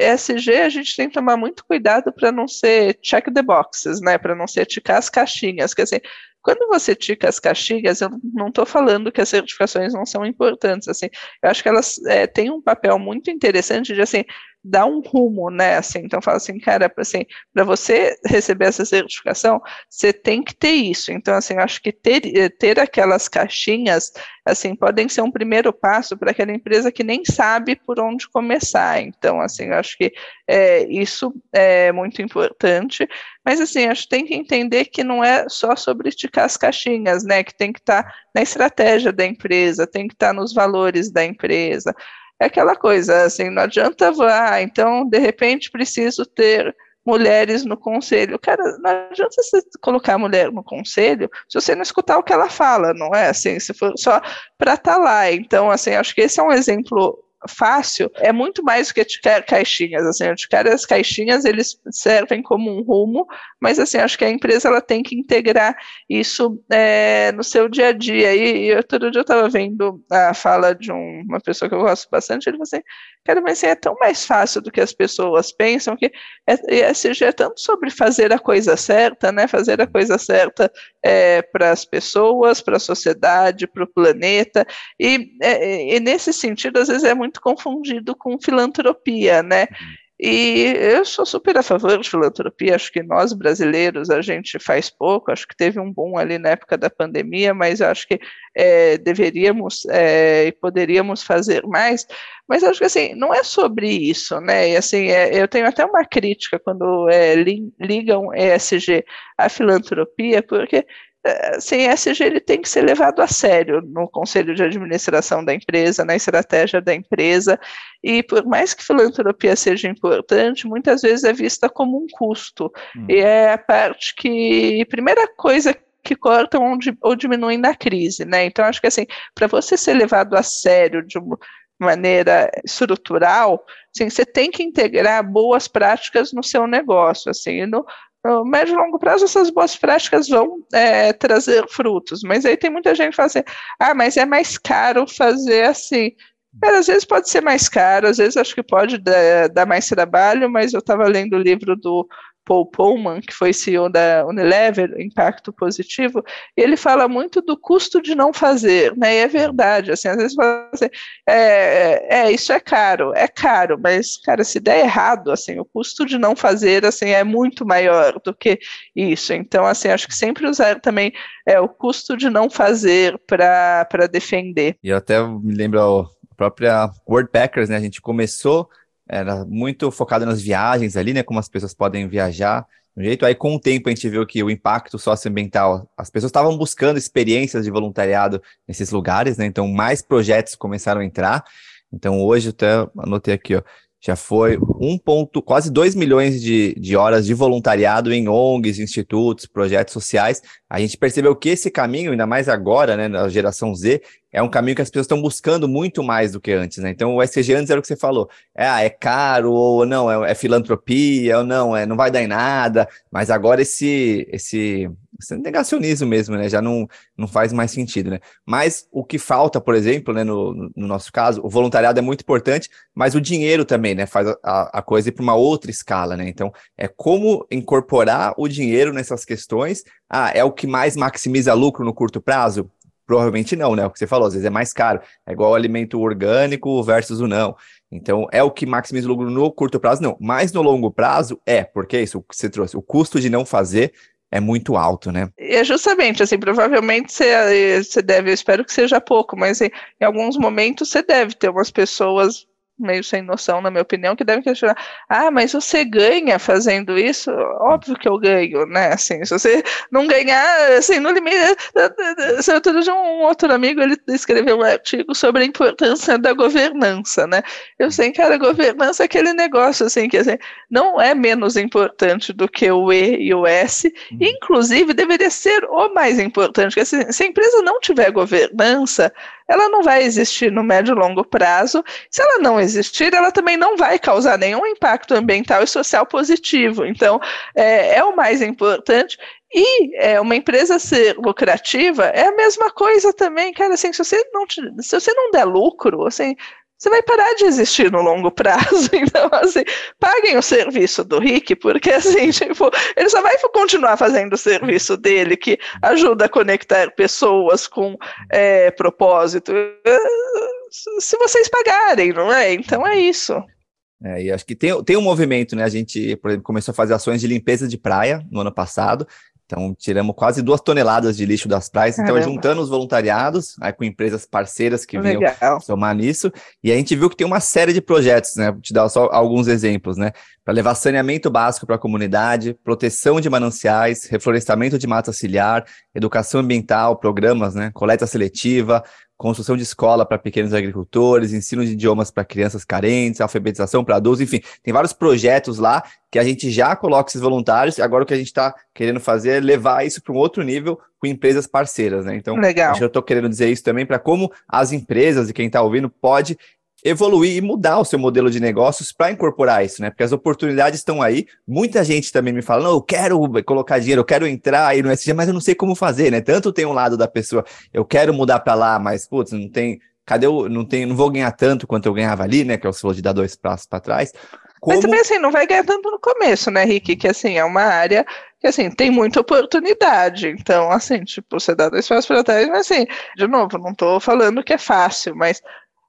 ESG a gente tem que tomar muito cuidado para não ser check the boxes, né? Para não ser ticar as caixinhas, quer dizer, quando você tica as caixinhas, eu não estou falando que as certificações não são importantes, assim, eu acho que elas é, têm um papel muito interessante de, assim, dar um rumo, né, assim, então fala assim, cara, assim, para você receber essa certificação, você tem que ter isso, então, assim, eu acho que ter, ter aquelas caixinhas, assim, podem ser um primeiro passo para aquela empresa que nem sabe por onde começar, então, assim, eu acho que é, isso é muito importante, mas, assim, acho que tem que entender que não é só sobre esticar as caixinhas, né, que tem que estar tá na estratégia da empresa, tem que estar tá nos valores da empresa, é aquela coisa, assim, não adianta, ah, então, de repente, preciso ter mulheres no conselho. Cara, não adianta você colocar a mulher no conselho se você não escutar o que ela fala, não é? Assim, se for só para estar tá lá. Então, assim, acho que esse é um exemplo fácil é muito mais do que caixinhas, assim, as caixinhas eles servem como um rumo, mas assim, acho que a empresa ela tem que integrar isso é, no seu dia a dia, e, e outro dia eu estava vendo a fala de um, uma pessoa que eu gosto bastante, ele falou assim, cara, mas assim, é tão mais fácil do que as pessoas pensam, que ESG é, é tanto sobre fazer a coisa certa, né, fazer a coisa certa é, para as pessoas, para a sociedade, para o planeta, e, é, e nesse sentido, às vezes é muito muito confundido com filantropia, né? E eu sou super a favor de filantropia, acho que nós brasileiros a gente faz pouco, acho que teve um boom ali na época da pandemia, mas acho que é, deveríamos é, e poderíamos fazer mais, mas acho que assim, não é sobre isso, né, e assim, é, eu tenho até uma crítica quando é, ligam ESG à filantropia, porque assim, ESG ele tem que ser levado a sério no conselho de administração da empresa, na estratégia da empresa, e por mais que filantropia seja importante, muitas vezes é vista como um custo, hum. e é a parte que, primeira coisa que cortam ou, ou diminuem na crise, né, então acho que assim, para você ser levado a sério de uma maneira estrutural, assim, você tem que integrar boas práticas no seu negócio, assim, no, no médio e longo prazo, essas boas práticas vão é, trazer frutos, mas aí tem muita gente que fala assim, ah, mas é mais caro fazer assim. Às vezes pode ser mais caro, às vezes acho que pode dar mais trabalho, mas eu estava lendo o livro do Paul Pullman, que foi CEO da Unilever, Impacto Positivo, e ele fala muito do custo de não fazer, né? E é verdade, assim, às vezes você, é, é, é, isso é caro, é caro, mas, cara, se der errado, assim, o custo de não fazer, assim, é muito maior do que isso. Então, assim, acho que sempre usar também é, o custo de não fazer para defender. E eu até me lembro a própria World Packers, né? A gente começou era muito focado nas viagens ali, né? Como as pessoas podem viajar um jeito. Aí, com o tempo, a gente viu que o impacto socioambiental, as pessoas estavam buscando experiências de voluntariado nesses lugares, né? Então, mais projetos começaram a entrar. Então, hoje, até anotei aqui, ó, já foi 1 ponto, quase 2 milhões de, de horas de voluntariado em ONGs, institutos, projetos sociais. A gente percebeu que esse caminho, ainda mais agora, né, na geração Z, é um caminho que as pessoas estão buscando muito mais do que antes, né? Então, o SCG antes era o que você falou. É, ah, é caro, ou não, é, é filantropia, ou não, é, não vai dar em nada. Mas agora esse, esse negacionismo mesmo, né? Já não, não faz mais sentido, né? Mas o que falta, por exemplo, né, no, no nosso caso, o voluntariado é muito importante, mas o dinheiro também, né? Faz a, a coisa ir para uma outra escala, né? Então, é como incorporar o dinheiro nessas questões. Ah, é o que mais maximiza lucro no curto prazo? Provavelmente não, né? O que você falou, às vezes é mais caro. É igual alimento orgânico versus o não. Então, é o que maximiza o lucro no curto prazo? Não. Mas no longo prazo, é, porque é isso que você trouxe. O custo de não fazer é muito alto, né? É justamente, assim, provavelmente você, você deve, eu espero que seja pouco, mas em, em alguns momentos você deve ter umas pessoas meio sem noção, na minha opinião, que devem questionar: ah, mas você ganha fazendo isso? Óbvio que eu ganho, né? Assim, se você não ganhar, assim, no limite. Outro dia, um outro amigo ele escreveu um artigo sobre a importância da governança, né? Eu sei, cara, a governança é aquele negócio, assim, que assim, não é menos importante do que o E e o S, uhum. inclusive deveria ser o mais importante, porque assim, se a empresa não tiver governança, ela não vai existir no médio e longo prazo. Se ela não existir, ela também não vai causar nenhum impacto ambiental e social positivo. Então, é, é o mais importante. E é, uma empresa ser lucrativa é a mesma coisa também, cara. Assim, se você não, se você não der lucro, assim, você vai parar de existir no longo prazo. Então, assim, paguem o serviço do Rick, porque assim, tipo, ele só vai continuar fazendo o serviço dele, que ajuda a conectar pessoas com é, propósito, se vocês pagarem, não é? Então é isso. É, e acho que tem, tem um movimento, né? A gente, por exemplo, começou a fazer ações de limpeza de praia no ano passado. Então, tiramos quase duas toneladas de lixo das praias. Então, juntando os voluntariados, aí com empresas parceiras que vinham somar nisso. E a gente viu que tem uma série de projetos, né? Vou te dar só alguns exemplos, né? Para levar saneamento básico para a comunidade, proteção de mananciais, reflorestamento de mata ciliar, educação ambiental, programas, né? Coleta seletiva, construção de escola para pequenos agricultores, ensino de idiomas para crianças carentes, alfabetização para adultos, enfim, tem vários projetos lá que a gente já coloca esses voluntários, e agora o que a gente está querendo fazer é levar isso para um outro nível com empresas parceiras, né? Então, Legal. eu estou querendo dizer isso também para como as empresas e quem está ouvindo pode evoluir e mudar o seu modelo de negócios para incorporar isso, né? Porque as oportunidades estão aí. Muita gente também me fala: não, eu quero colocar dinheiro, eu quero entrar aí no SG, mas eu não sei como fazer, né? Tanto tem um lado da pessoa, eu quero mudar para lá, mas putz, não tem. Cadê eu não tem, não vou ganhar tanto quanto eu ganhava ali, né? Que é o falou de dar dois passos para trás. Como... Mas também assim, não vai ganhar tanto no começo, né, Rick? Que assim, é uma área que assim, tem muita oportunidade. Então, assim, tipo, você dá dois passos para trás, mas assim, de novo, não estou falando que é fácil, mas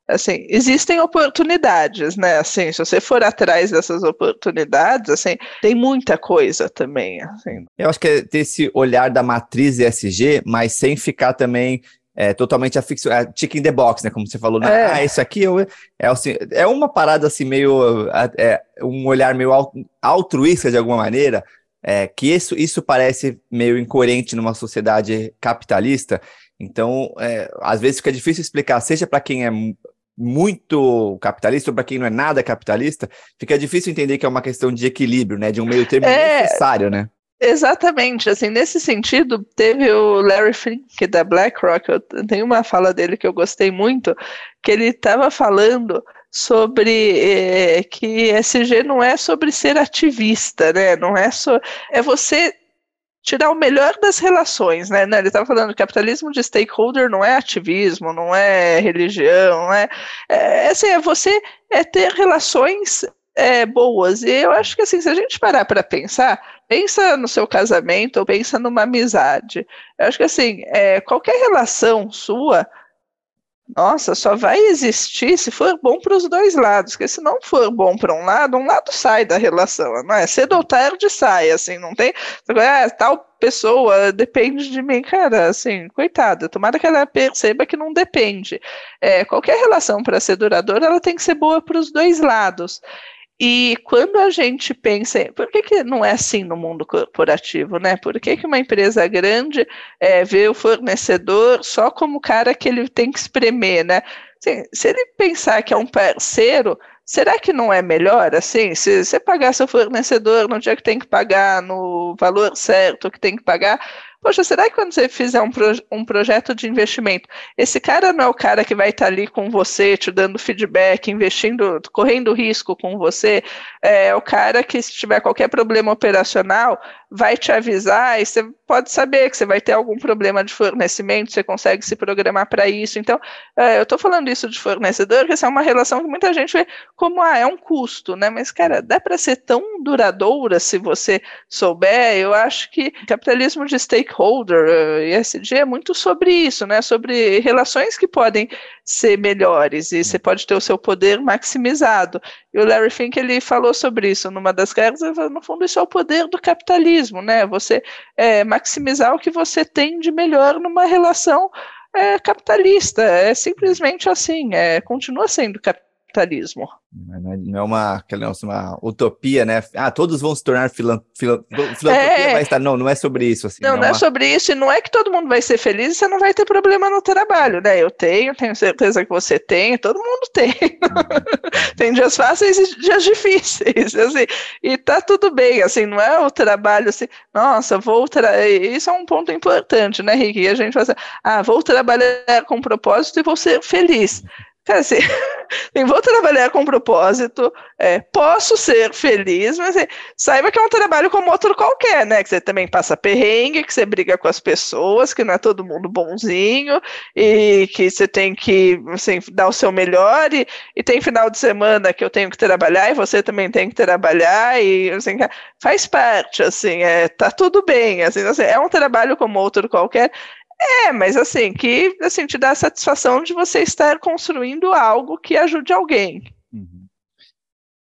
assim, existem oportunidades, né? Assim, se você for atrás dessas oportunidades, assim, tem muita coisa também. Assim. Eu acho que é ter esse olhar da matriz ESG, mas sem ficar também é, totalmente afixo, é, tick in the box, né? Como você falou, né? é. ah, isso aqui é, é, assim, é uma parada assim meio, é, um olhar meio altruísta de alguma maneira, é, que isso, isso parece meio incoerente numa sociedade capitalista. Então, é, às vezes fica difícil explicar, seja para quem é muito capitalista ou para quem não é nada capitalista, fica difícil entender que é uma questão de equilíbrio, né? De um meio termo é, necessário, né? Exatamente, assim, nesse sentido, teve o Larry Fink da BlackRock, eu tenho uma fala dele que eu gostei muito, que ele estava falando sobre é, que SG não é sobre ser ativista, né? Não é só é você tirar o melhor das relações, né? Ele estava falando capitalismo de stakeholder não é ativismo, não é religião, não é, é assim, é você é ter relações é, boas. E eu acho que assim, se a gente parar para pensar, pensa no seu casamento ou pensa numa amizade. Eu acho que assim, é, qualquer relação sua nossa, só vai existir se for bom para os dois lados, porque se não for bom para um lado, um lado sai da relação, não é? Cedo ou tarde sai, assim, não tem. Ah, tal pessoa depende de mim, cara, assim, coitada, tomara que ela perceba que não depende. É, qualquer relação para ser duradoura, ela tem que ser boa para os dois lados. E quando a gente pensa, por que, que não é assim no mundo corporativo, né? Por que, que uma empresa grande é, vê o fornecedor só como o cara que ele tem que espremer, né? Assim, se ele pensar que é um parceiro, será que não é melhor assim? Se você pagar seu fornecedor no dia que tem que pagar, no valor certo que tem que pagar, Poxa, será que quando você fizer um, pro, um projeto de investimento, esse cara não é o cara que vai estar ali com você, te dando feedback, investindo, correndo risco com você? É o cara que, se tiver qualquer problema operacional, vai te avisar e você pode saber que você vai ter algum problema de fornecimento, você consegue se programar para isso. Então, é, eu estou falando isso de fornecedor, que essa é uma relação que muita gente vê como, ah, é um custo, né? Mas, cara, dá para ser tão duradoura se você souber. Eu acho que capitalismo de stakeholder, ESG, é muito sobre isso, né? Sobre relações que podem ser melhores e você pode ter o seu poder maximizado. E o Larry Fink, ele falou sobre isso numa das guerras, no fundo, isso é o poder do capitalismo capitalismo, né? Você é, maximizar o que você tem de melhor numa relação é, capitalista. É simplesmente assim, é, continua sendo capitalista capitalismo. Não é, não é uma, uma utopia, né? Ah, todos vão se tornar filan, filan, filantropia, é... vai estar. Não, não é sobre isso. Assim, não, não, não é, é uma... sobre isso, e não é que todo mundo vai ser feliz e você não vai ter problema no trabalho, né? Eu tenho, tenho certeza que você tem, todo mundo tem. Uhum. tem dias fáceis e dias difíceis, assim, e tá tudo bem, assim, não é o trabalho assim, nossa, vou tra... Isso é um ponto importante, né, Rick? E a gente fala assim, ah, vou trabalhar com propósito e vou ser feliz. Cara, assim, vou trabalhar com propósito, é, posso ser feliz, mas assim, saiba que é um trabalho como outro qualquer, né? Que você também passa perrengue, que você briga com as pessoas, que não é todo mundo bonzinho, e que você tem que assim, dar o seu melhor, e, e tem final de semana que eu tenho que trabalhar, e você também tem que trabalhar, e assim, faz parte, assim, é, tá tudo bem, assim, assim é um trabalho como outro qualquer, é, mas assim, que assim, te dá a satisfação de você estar construindo algo que ajude alguém. Uhum.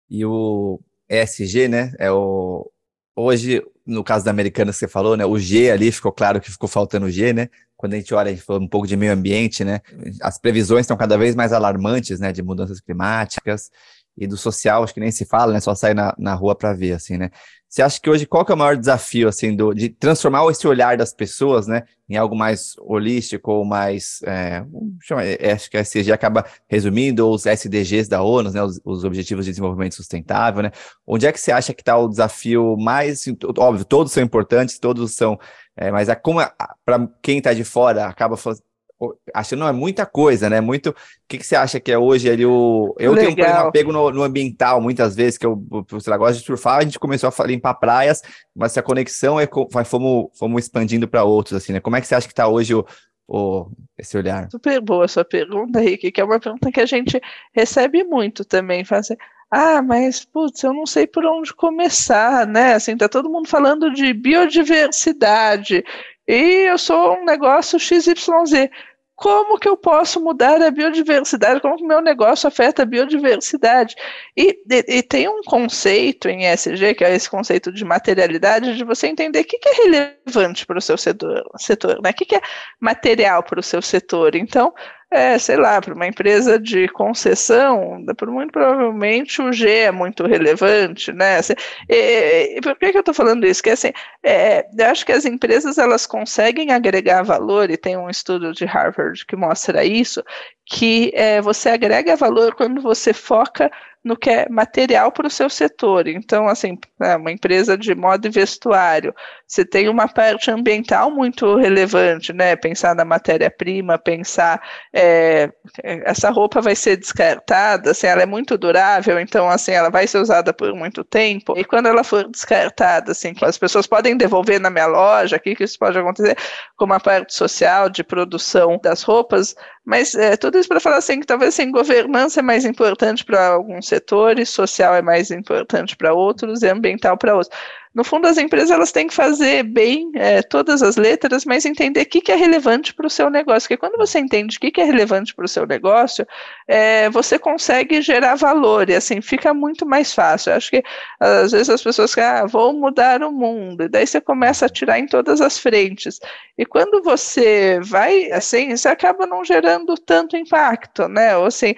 E o ESG, né? É o. Hoje, no caso da americana você falou, né? O G ali ficou claro que ficou faltando o G, né? Quando a gente olha, a gente falou um pouco de meio ambiente, né? As previsões estão cada vez mais alarmantes, né? De mudanças climáticas e do social, acho que nem se fala, né? Só sair na, na rua para ver, assim, né? Você acha que hoje qual que é o maior desafio, assim, do, de transformar esse olhar das pessoas, né, em algo mais holístico ou mais, é, é, acho que a SDG acaba resumindo, os SDGs da ONU, né, os, os, Objetivos de Desenvolvimento Sustentável, né, onde é que você acha que está o desafio mais, assim, óbvio, todos são importantes, todos são, é, mas é como para quem está de fora acaba acho não é muita coisa, né? Muito. O que, que você acha que é hoje ali o. Eu Legal. tenho um apego no, no, ambiental, muitas vezes, que eu, sei lá, gosto de surfar, a gente começou a limpar praias, mas a conexão é fomos, fomos expandindo para outros, assim, né? Como é que você acha que está hoje o, o, esse olhar? Super boa sua pergunta, Rick, que é uma pergunta que a gente recebe muito também. Faz assim, ah, mas putz, eu não sei por onde começar, né? Assim, tá todo mundo falando de biodiversidade e eu sou um negócio XYZ como que eu posso mudar a biodiversidade, como que o meu negócio afeta a biodiversidade. E, e, e, tem um conceito em ESG, que é esse conceito de materialidade, de você entender o que, que é relevante para o seu setor, setor né? o que, que é material para o seu setor. Então, é, sei lá, para uma empresa de concessão, por muito provavelmente o G é muito relevante, né? Assim, e, e, por que, que eu estou falando isso? Que assim, é, eu acho que as empresas elas conseguem agregar valor, e tem um estudo de Harvard que mostra isso, que é, você agrega valor quando você foca no que é material para o seu setor. Então, assim, é uma empresa de moda e vestuário, você tem uma parte ambiental muito relevante, né? Pensar na matéria-prima, pensar é, essa roupa vai ser descartada, assim, ela é muito durável, então, assim, ela vai ser usada por muito tempo. E quando ela for descartada, assim, as pessoas podem devolver na minha loja, aqui que isso pode acontecer, com uma parte social de produção das roupas, mas é, tudo isso para falar assim que talvez assim, governança é mais importante para alguns setores, social é mais importante para outros e ambiental para outros. No fundo, as empresas elas têm que fazer bem é, todas as letras, mas entender o que, que é relevante para o seu negócio. Porque quando você entende o que, que é relevante para o seu negócio, é, você consegue gerar valor e assim fica muito mais fácil. Eu acho que às vezes as pessoas querem, ah, vou mudar o mundo, e daí você começa a tirar em todas as frentes. E quando você vai assim, você acaba não gerando tanto impacto, né? Ou assim,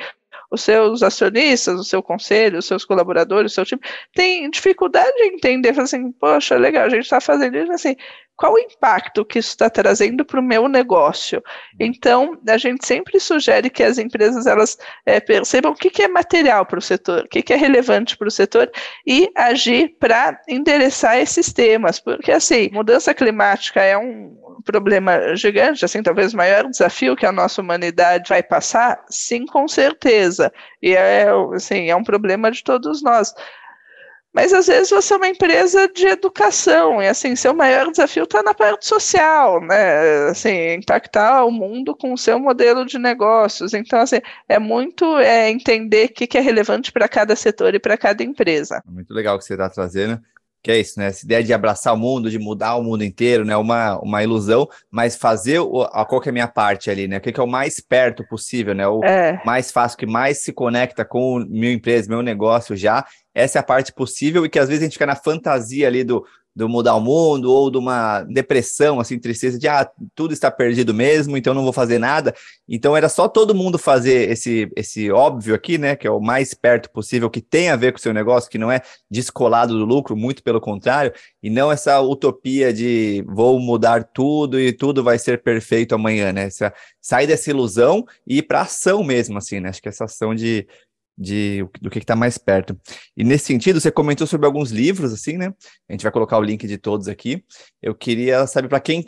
os seus acionistas, o seu conselho, os seus colaboradores, o seu time, tem dificuldade em entender, assim, poxa, legal, a gente está fazendo isso, assim, qual o impacto que isso está trazendo para o meu negócio? Então, a gente sempre sugere que as empresas elas é, percebam o que, que é material para o setor, o que, que é relevante para o setor e agir para endereçar esses temas, porque assim, mudança climática é um problema gigante, assim, talvez o maior desafio que a nossa humanidade vai passar, sim, com certeza, e é, assim, é um problema de todos nós. Mas às vezes você é uma empresa de educação, e assim, seu maior desafio está na parte social, né? Assim, impactar o mundo com o seu modelo de negócios. Então, assim, é muito é, entender o que, que é relevante para cada setor e para cada empresa. Muito legal que você está trazendo que é isso, né? Essa ideia de abraçar o mundo, de mudar o mundo inteiro, né? Uma, uma ilusão, mas fazer o, a, qual que é a minha parte ali, né? O que, que é o mais perto possível, né? O é. mais fácil, que mais se conecta com meu empresa, meu negócio já. Essa é a parte possível e que às vezes a gente fica na fantasia ali do, do mudar o mundo ou de uma depressão, assim, tristeza de ah, tudo está perdido mesmo, então não vou fazer nada. Então era só todo mundo fazer esse, esse óbvio aqui, né, que é o mais perto possível, que tem a ver com o seu negócio, que não é descolado do lucro, muito pelo contrário, e não essa utopia de vou mudar tudo e tudo vai ser perfeito amanhã, né? Essa, sair dessa ilusão e ir para ação mesmo, assim, né? Acho que essa ação de de, do que está mais perto. E nesse sentido, você comentou sobre alguns livros, assim, né? A gente vai colocar o link de todos aqui. Eu queria saber para quem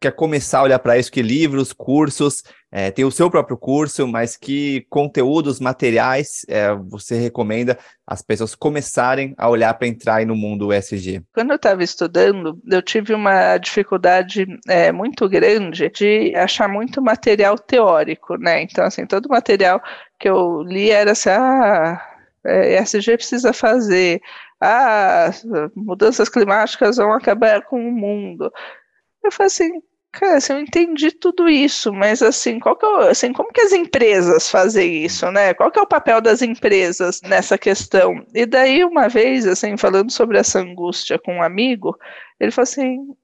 quer começar a olhar para isso, que livros, cursos, é, tem o seu próprio curso, mas que conteúdos, materiais é, você recomenda as pessoas começarem a olhar para entrar no mundo USG? Quando eu estava estudando, eu tive uma dificuldade é, muito grande de achar muito material teórico, né? Então, assim, todo material que eu li era assim, ah, é, ESG precisa fazer, ah, mudanças climáticas vão acabar com o mundo. Eu falei assim, cara, assim, eu entendi tudo isso, mas assim, qual que é, assim, como que as empresas fazem isso, né? Qual que é o papel das empresas nessa questão? E daí, uma vez, assim, falando sobre essa angústia com um amigo, ele falou assim,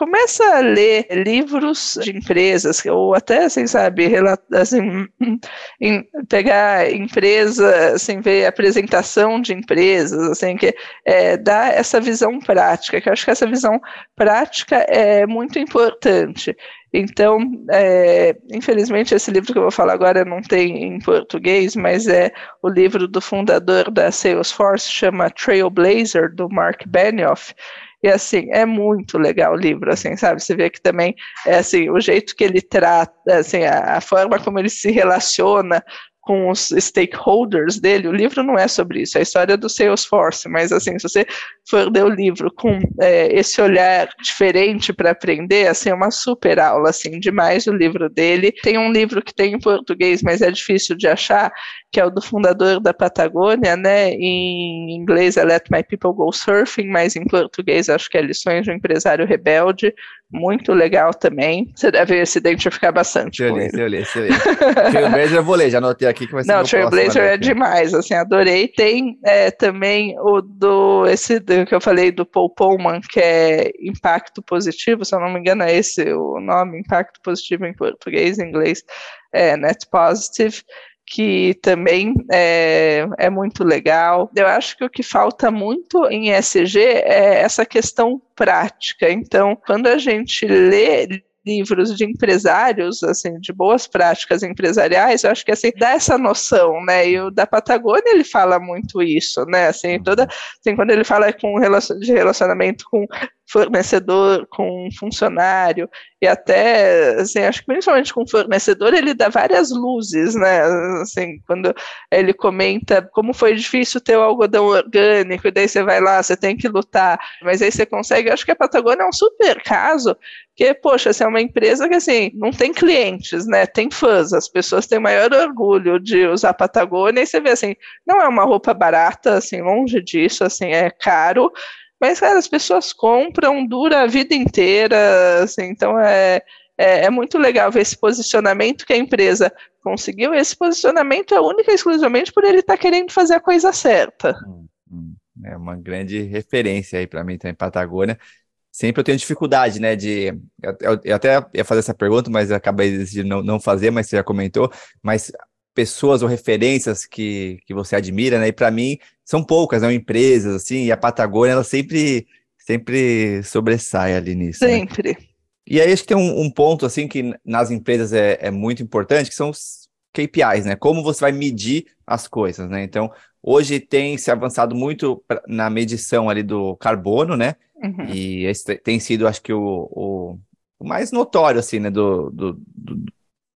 começa a ler livros de empresas, ou até, assim, sabe, assim, em, pegar empresa, assim, ver apresentação de empresas, assim, que é, dá essa visão prática, que eu acho que essa visão prática é muito importante. Então, é, infelizmente, esse livro que eu vou falar agora não tem em português, mas é o livro do fundador da Salesforce, chama Trailblazer, do Mark Benioff, e assim, é muito legal o livro, assim, sabe? Você vê que também é assim, o jeito que ele trata, assim, a, a forma como ele se relaciona com os stakeholders dele, o livro não é sobre isso, é a história do Salesforce, mas assim, se você for ler o livro com é, esse olhar diferente para aprender, assim, é uma super aula, assim, demais o livro dele. Tem um livro que tem em português, mas é difícil de achar, que é o do fundador da Patagônia, né, em inglês é Let My People Go Surfing, mas em português acho que é Lições de um Empresário Rebelde, muito legal também. Você deve se identificar bastante eu li. Eu li, eu li. Trailblazer eu vou ler, já anotei aqui que vai ser Não, Trailblazer é demais, assim, adorei. Tem é, também o do, esse do, que eu falei do Paul Pullman, que é Impacto Positivo, se eu não me engano é esse o nome, Impacto Positivo em português, em inglês, é Net Positive que também é, é muito legal. Eu acho que o que falta muito em ESG é essa questão prática. Então, quando a gente lê livros de empresários, assim, de boas práticas empresariais, eu acho que assim dá essa noção, né? E o da Patagônia ele fala muito isso, né? Assim, toda, assim, quando ele fala com de relacionamento com fornecedor com funcionário, e até, assim, acho que principalmente com fornecedor, ele dá várias luzes, né, assim, quando ele comenta como foi difícil ter o algodão orgânico, e daí você vai lá, você tem que lutar, mas aí você consegue, acho que a Patagônia é um super caso, que, poxa, assim, é uma empresa que, assim, não tem clientes, né, tem fãs, as pessoas têm maior orgulho de usar Patagônia, e você vê, assim, não é uma roupa barata, assim, longe disso, assim, é caro, mas, cara, as pessoas compram, dura a vida inteira, assim, então é, é, é, muito legal ver esse posicionamento que a empresa conseguiu. Esse posicionamento é único e exclusivamente por ele estar tá querendo fazer a coisa certa. Hum, hum. É uma grande referência aí para mim também, Patagônia. Sempre eu tenho dificuldade, né, de... Eu, eu até ia fazer essa pergunta, mas acabei de não, não fazer, mas você já comentou, mas pessoas ou referências que, que você admira, né? E para mim são poucas, né? Empresas, assim, e a Patagônia, ela sempre, sempre sobressai ali nisso. Né? Sempre. Né? E aí acho que tem um, um, ponto, assim, que nas empresas é, é muito importante, que são os KPIs, né? Como você vai medir as coisas, né? Então, hoje tem se avançado muito na medição ali do carbono, né? Uhum. E esse tem sido, acho que, o, o, o mais notório, assim, né? Do, do, do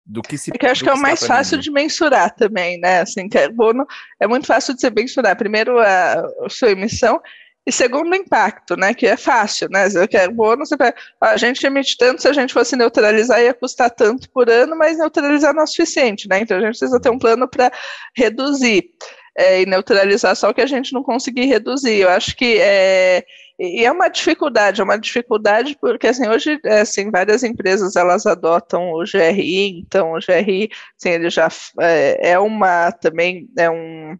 do que se. É que eu acho que é o mais fácil de mensurar também, né? Assim, carbono é muito fácil de se mensurar. Primeiro, a, a sua emissão. E segundo, o impacto, né? Que é fácil, né? O carbono, você pega, a gente emite tanto, se a gente fosse neutralizar, ia custar tanto por ano, mas neutralizar não é o suficiente, né? Então a gente precisa ter um plano para reduzir é, e neutralizar só o que a gente não conseguir reduzir. Eu acho que é, e é uma dificuldade, é uma dificuldade porque assim, hoje assim, várias empresas elas adotam o GRI, então o GRI assim, ele já é, é uma também é um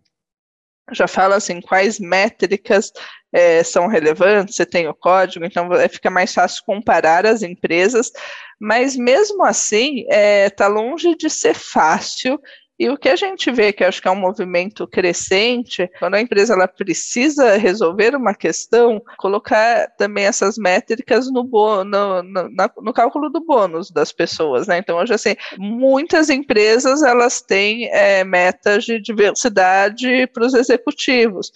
já fala assim quais métricas é, são relevantes, você tem o código, então fica mais fácil comparar as empresas, mas mesmo assim está é, tá longe de ser fácil e o que a gente vê, que acho que é um movimento crescente, quando a empresa ela precisa resolver uma questão, colocar também essas métricas no, no, no, no cálculo do bônus das pessoas, né? Então, hoje, assim, muitas empresas, elas têm é, metas de diversidade para os executivos.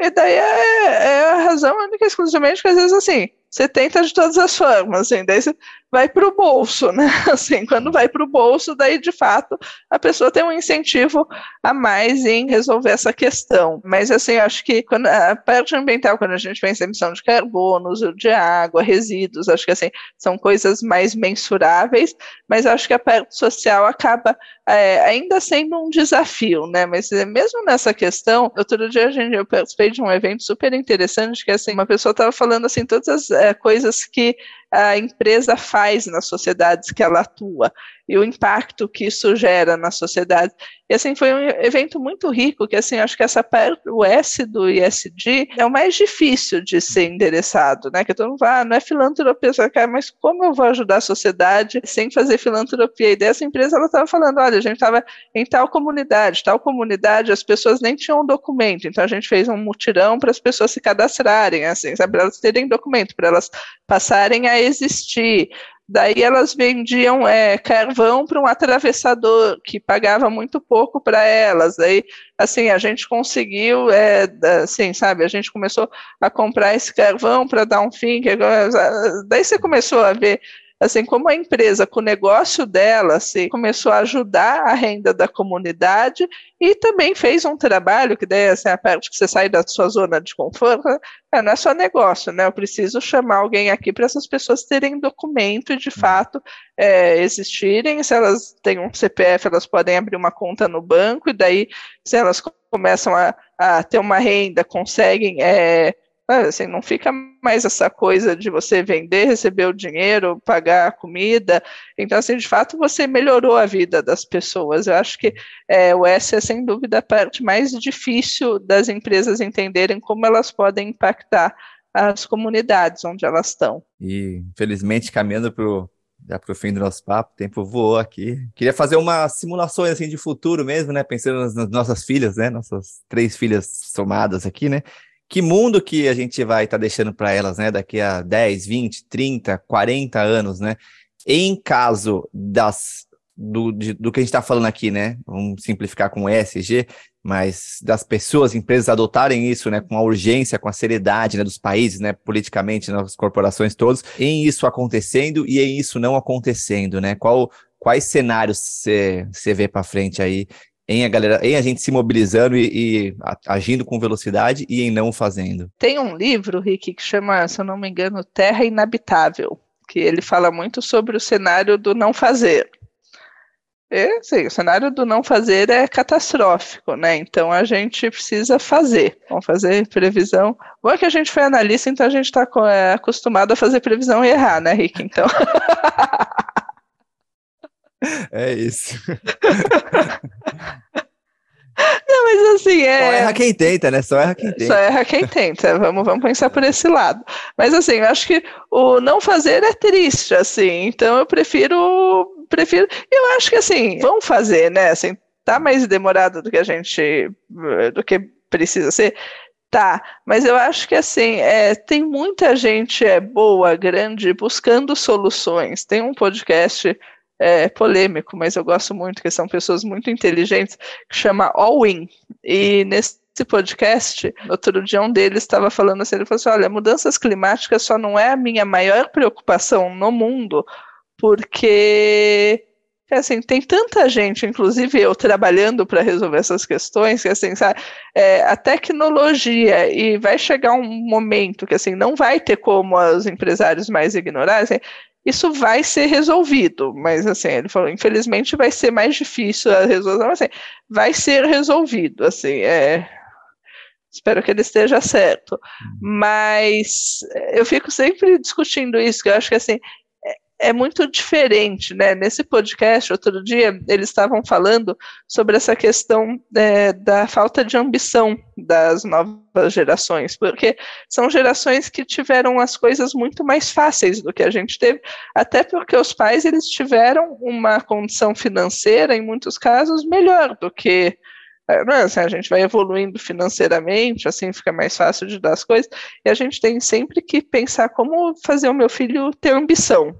E daí é, é a razão única exclusivamente que, às vezes, assim, você tenta de todas as formas, assim, daí você vai para o bolso, né? Assim, quando vai para o bolso, daí de fato a pessoa tem um incentivo a mais em resolver essa questão. Mas assim, acho que quando, a parte ambiental, quando a gente pensa em emissão de carbono, uso de água, resíduos, acho que assim, são coisas mais mensuráveis, mas acho que a parte social acaba é, ainda sendo um desafio, né? Mas é, mesmo nessa questão, outro dia a gente, eu participei de um evento super interessante, que assim, uma pessoa estava falando assim, todas as é, coisas que a empresa faz nas sociedades que ela atua e o impacto que isso gera na sociedade. E assim, foi um evento muito rico, que assim, acho que essa parte, o S do ISD é o mais difícil de ser endereçado, né? Que todo mundo fala, ah, não é filantropia, mas como eu vou ajudar a sociedade sem fazer filantropia? E dessa empresa ela estava falando, olha, a gente estava em tal comunidade, tal comunidade, as pessoas nem tinham um documento, então a gente fez um mutirão para as pessoas se cadastrarem, assim, sabe, para elas terem documento, para elas passarem a existir. Daí elas vendiam é, carvão para um atravessador que pagava muito pouco para elas. Aí, assim, a gente conseguiu, é, assim, sabe, a gente começou a comprar esse carvão para dar um fim. Daí você começou a ver assim como a empresa, com o negócio dela, assim, começou a ajudar a renda da comunidade e também fez um trabalho que daí assim, a parte que você sai da sua zona de conforto, é, não é só negócio, né? Eu preciso chamar alguém aqui para essas pessoas terem documento e de uhum. fato é, existirem. Se elas têm um CPF, elas podem abrir uma conta no banco, e daí, se elas começam a, a ter uma renda, conseguem é, Assim, não fica mais essa coisa de você vender, receber o dinheiro, pagar a comida. Então, assim, de fato, você melhorou a vida das pessoas. Eu acho que é, o S é, sem dúvida, a parte mais difícil das empresas entenderem como elas podem impactar as comunidades onde elas estão. E, infelizmente, caminhando para o já para o fim do nosso papo, o tempo voou aqui. Queria fazer uma simulação assim de futuro mesmo, né? Pensando nas, nas nossas filhas, né? Nossas três filhas somadas aqui, né? Que mundo que a gente vai estar tá deixando para elas, né, daqui a 10, 20, 30, 40 anos, né? Em caso das do, de, do que a gente está falando aqui, né? Vamos simplificar com ESG, mas das pessoas, empresas adotarem isso, né, com a urgência, com a seriedade, né, dos países, né, politicamente, nas né, corporações todos, em isso acontecendo e em isso não acontecendo, né? Qual, quais cenários você vê para frente aí em a galera, em a gente se mobilizando e, e, agindo com velocidade e em não fazendo. Tem um livro, Rick, que chama, se eu não me engano, Terra Inabitável, que ele fala muito sobre o cenário do não fazer. E, sim, o cenário do não fazer é catastrófico, né? Então a gente precisa fazer. Vamos fazer previsão. Bom é que a gente foi analista, então a gente está é, acostumado a fazer previsão e errar, né, Rick? Então. É isso. Não, mas assim, é. Só erra quem tenta, né? Só erra quem tenta. Só erra quem tenta. Vamos, vamos pensar por esse lado. Mas assim, eu acho que o não fazer é triste, assim. Então eu prefiro. prefiro eu acho que assim, vão fazer, né? Assim, tá mais demorado do que a gente. do que precisa ser. Tá, mas eu acho que assim, é, tem muita gente é, boa, grande, buscando soluções. Tem um podcast é, polêmico, mas eu gosto muito, que são pessoas muito inteligentes, que chama All In. E nesse podcast, outro dia um deles estava falando assim, ele falou assim, olha, mudanças climáticas só não é a minha maior preocupação no mundo, porque assim, tem tanta gente, inclusive eu, trabalhando para resolver essas questões, que assim, sabe, é, a tecnologia, e vai chegar um momento que assim, não vai ter como os empresários mais ignorarem, assim, isso vai ser resolvido, mas assim, ele falou, infelizmente vai ser mais difícil a resolução, mas assim, vai ser resolvido, assim, é, espero que ele esteja certo, uhum. mas eu fico sempre discutindo isso, que eu acho que assim, é muito diferente, né? Nesse podcast, outro dia, eles estavam falando sobre essa questão é, da falta de ambição das novas gerações, porque são gerações que tiveram as coisas muito mais fáceis do que a gente teve, até porque os pais eles tiveram uma condição financeira, em muitos casos, melhor do que é, né, assim, a gente vai evoluindo financeiramente, assim fica mais fácil de dar as coisas, e a gente tem sempre que pensar como fazer o meu filho ter ambição,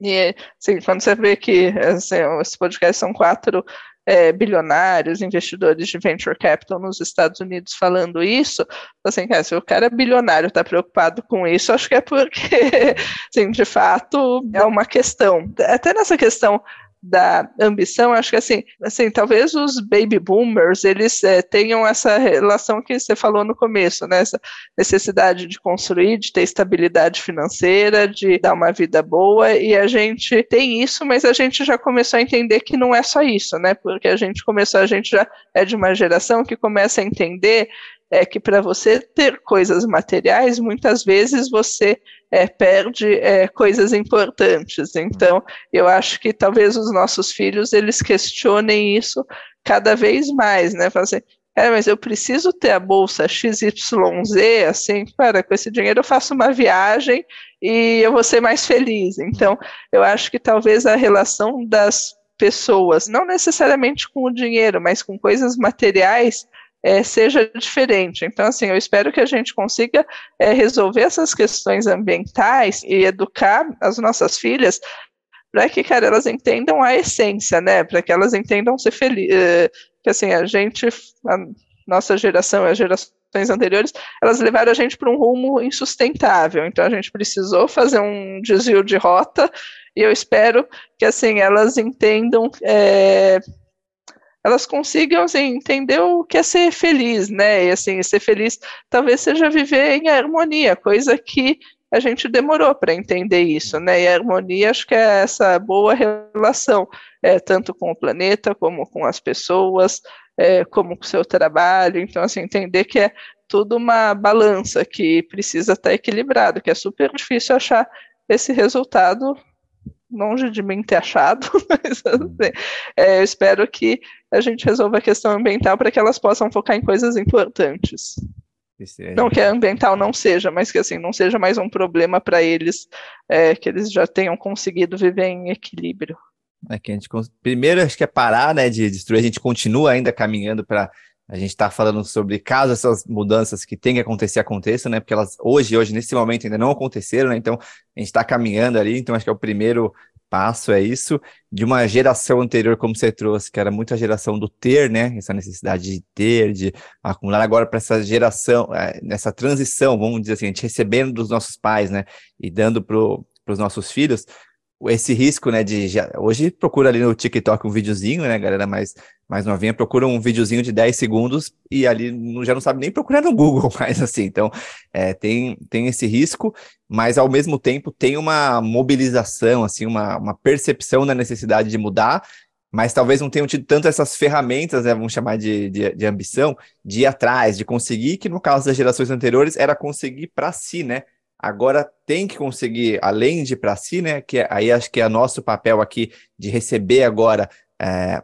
e, assim, quando você vê que assim, esse podcast são quatro é, bilionários, investidores de venture capital nos Estados Unidos falando isso, assim, se o cara é bilionário está preocupado com isso, acho que é porque, assim, de fato, é uma questão. Até nessa questão da ambição, acho que assim, assim, talvez os baby boomers eles é, tenham essa relação que você falou no começo, né? Essa necessidade de construir, de ter estabilidade financeira, de dar uma vida boa, e a gente tem isso, mas a gente já começou a entender que não é só isso, né? Porque a gente começou, a gente já é de uma geração que começa a entender é que para você ter coisas materiais, muitas vezes você é, perde é, coisas importantes. Então, eu acho que talvez os nossos filhos eles questionem isso cada vez mais, né? Falam assim, mas eu preciso ter a bolsa XYZ, assim, para com esse dinheiro eu faço uma viagem e eu vou ser mais feliz. Então, eu acho que talvez a relação das pessoas, não necessariamente com o dinheiro, mas com coisas materiais, é, seja diferente. Então, assim, eu espero que a gente consiga é, resolver essas questões ambientais e educar as nossas filhas para que, cara, elas entendam a essência, né? Para que elas entendam ser felizes. É, que, assim, a gente, a nossa geração as gerações anteriores, elas levaram a gente para um rumo insustentável. Então, a gente precisou fazer um desvio de rota e eu espero que, assim, elas entendam é, elas consigam assim, entender o que é ser feliz, né? E assim, ser feliz talvez seja viver em harmonia, coisa que a gente demorou para entender isso, né? E a harmonia acho que é essa boa relação, é, tanto com o planeta como com as pessoas, é, como com o seu trabalho. Então, assim, entender que é tudo uma balança que precisa estar equilibrado, que é super difícil achar esse resultado longe de mim ter achado, mas assim, é, eu espero que a gente resolva a questão ambiental para que elas possam focar em coisas importantes. É... Não que a ambiental não seja, mas que assim não seja mais um problema para eles, é, que eles já tenham conseguido viver em equilíbrio. É que a gente primeiro acho que é parar, né, de destruir. A gente continua ainda caminhando para a gente está falando sobre caso essas mudanças que têm que acontecer aconteçam, né? Porque elas hoje, hoje nesse momento ainda não aconteceram, né? Então a gente está caminhando ali. Então acho que é o primeiro passo é isso de uma geração anterior, como você trouxe, que era muito a geração do ter, né? Essa necessidade de ter, de acumular agora para essa geração, é, nessa transição, vamos dizer assim, a gente recebendo dos nossos pais, né? E dando para os nossos filhos esse risco, né, de já, hoje procura ali no TikTok um videozinho, né, galera mais, mais novinha, procura um videozinho de 10 segundos e ali não, já não sabe nem procurar no Google mais, assim, então é, tem, tem esse risco, mas ao mesmo tempo tem uma mobilização, assim, uma, uma percepção da necessidade de mudar, mas talvez não tenham tido tanto essas ferramentas, né, vamos chamar de, de, de ambição, de ir atrás, de conseguir, que no caso das gerações anteriores era conseguir para si, né, agora tem que conseguir, além de para si, né? Que é, aí acho que é nosso papel aqui de receber agora é,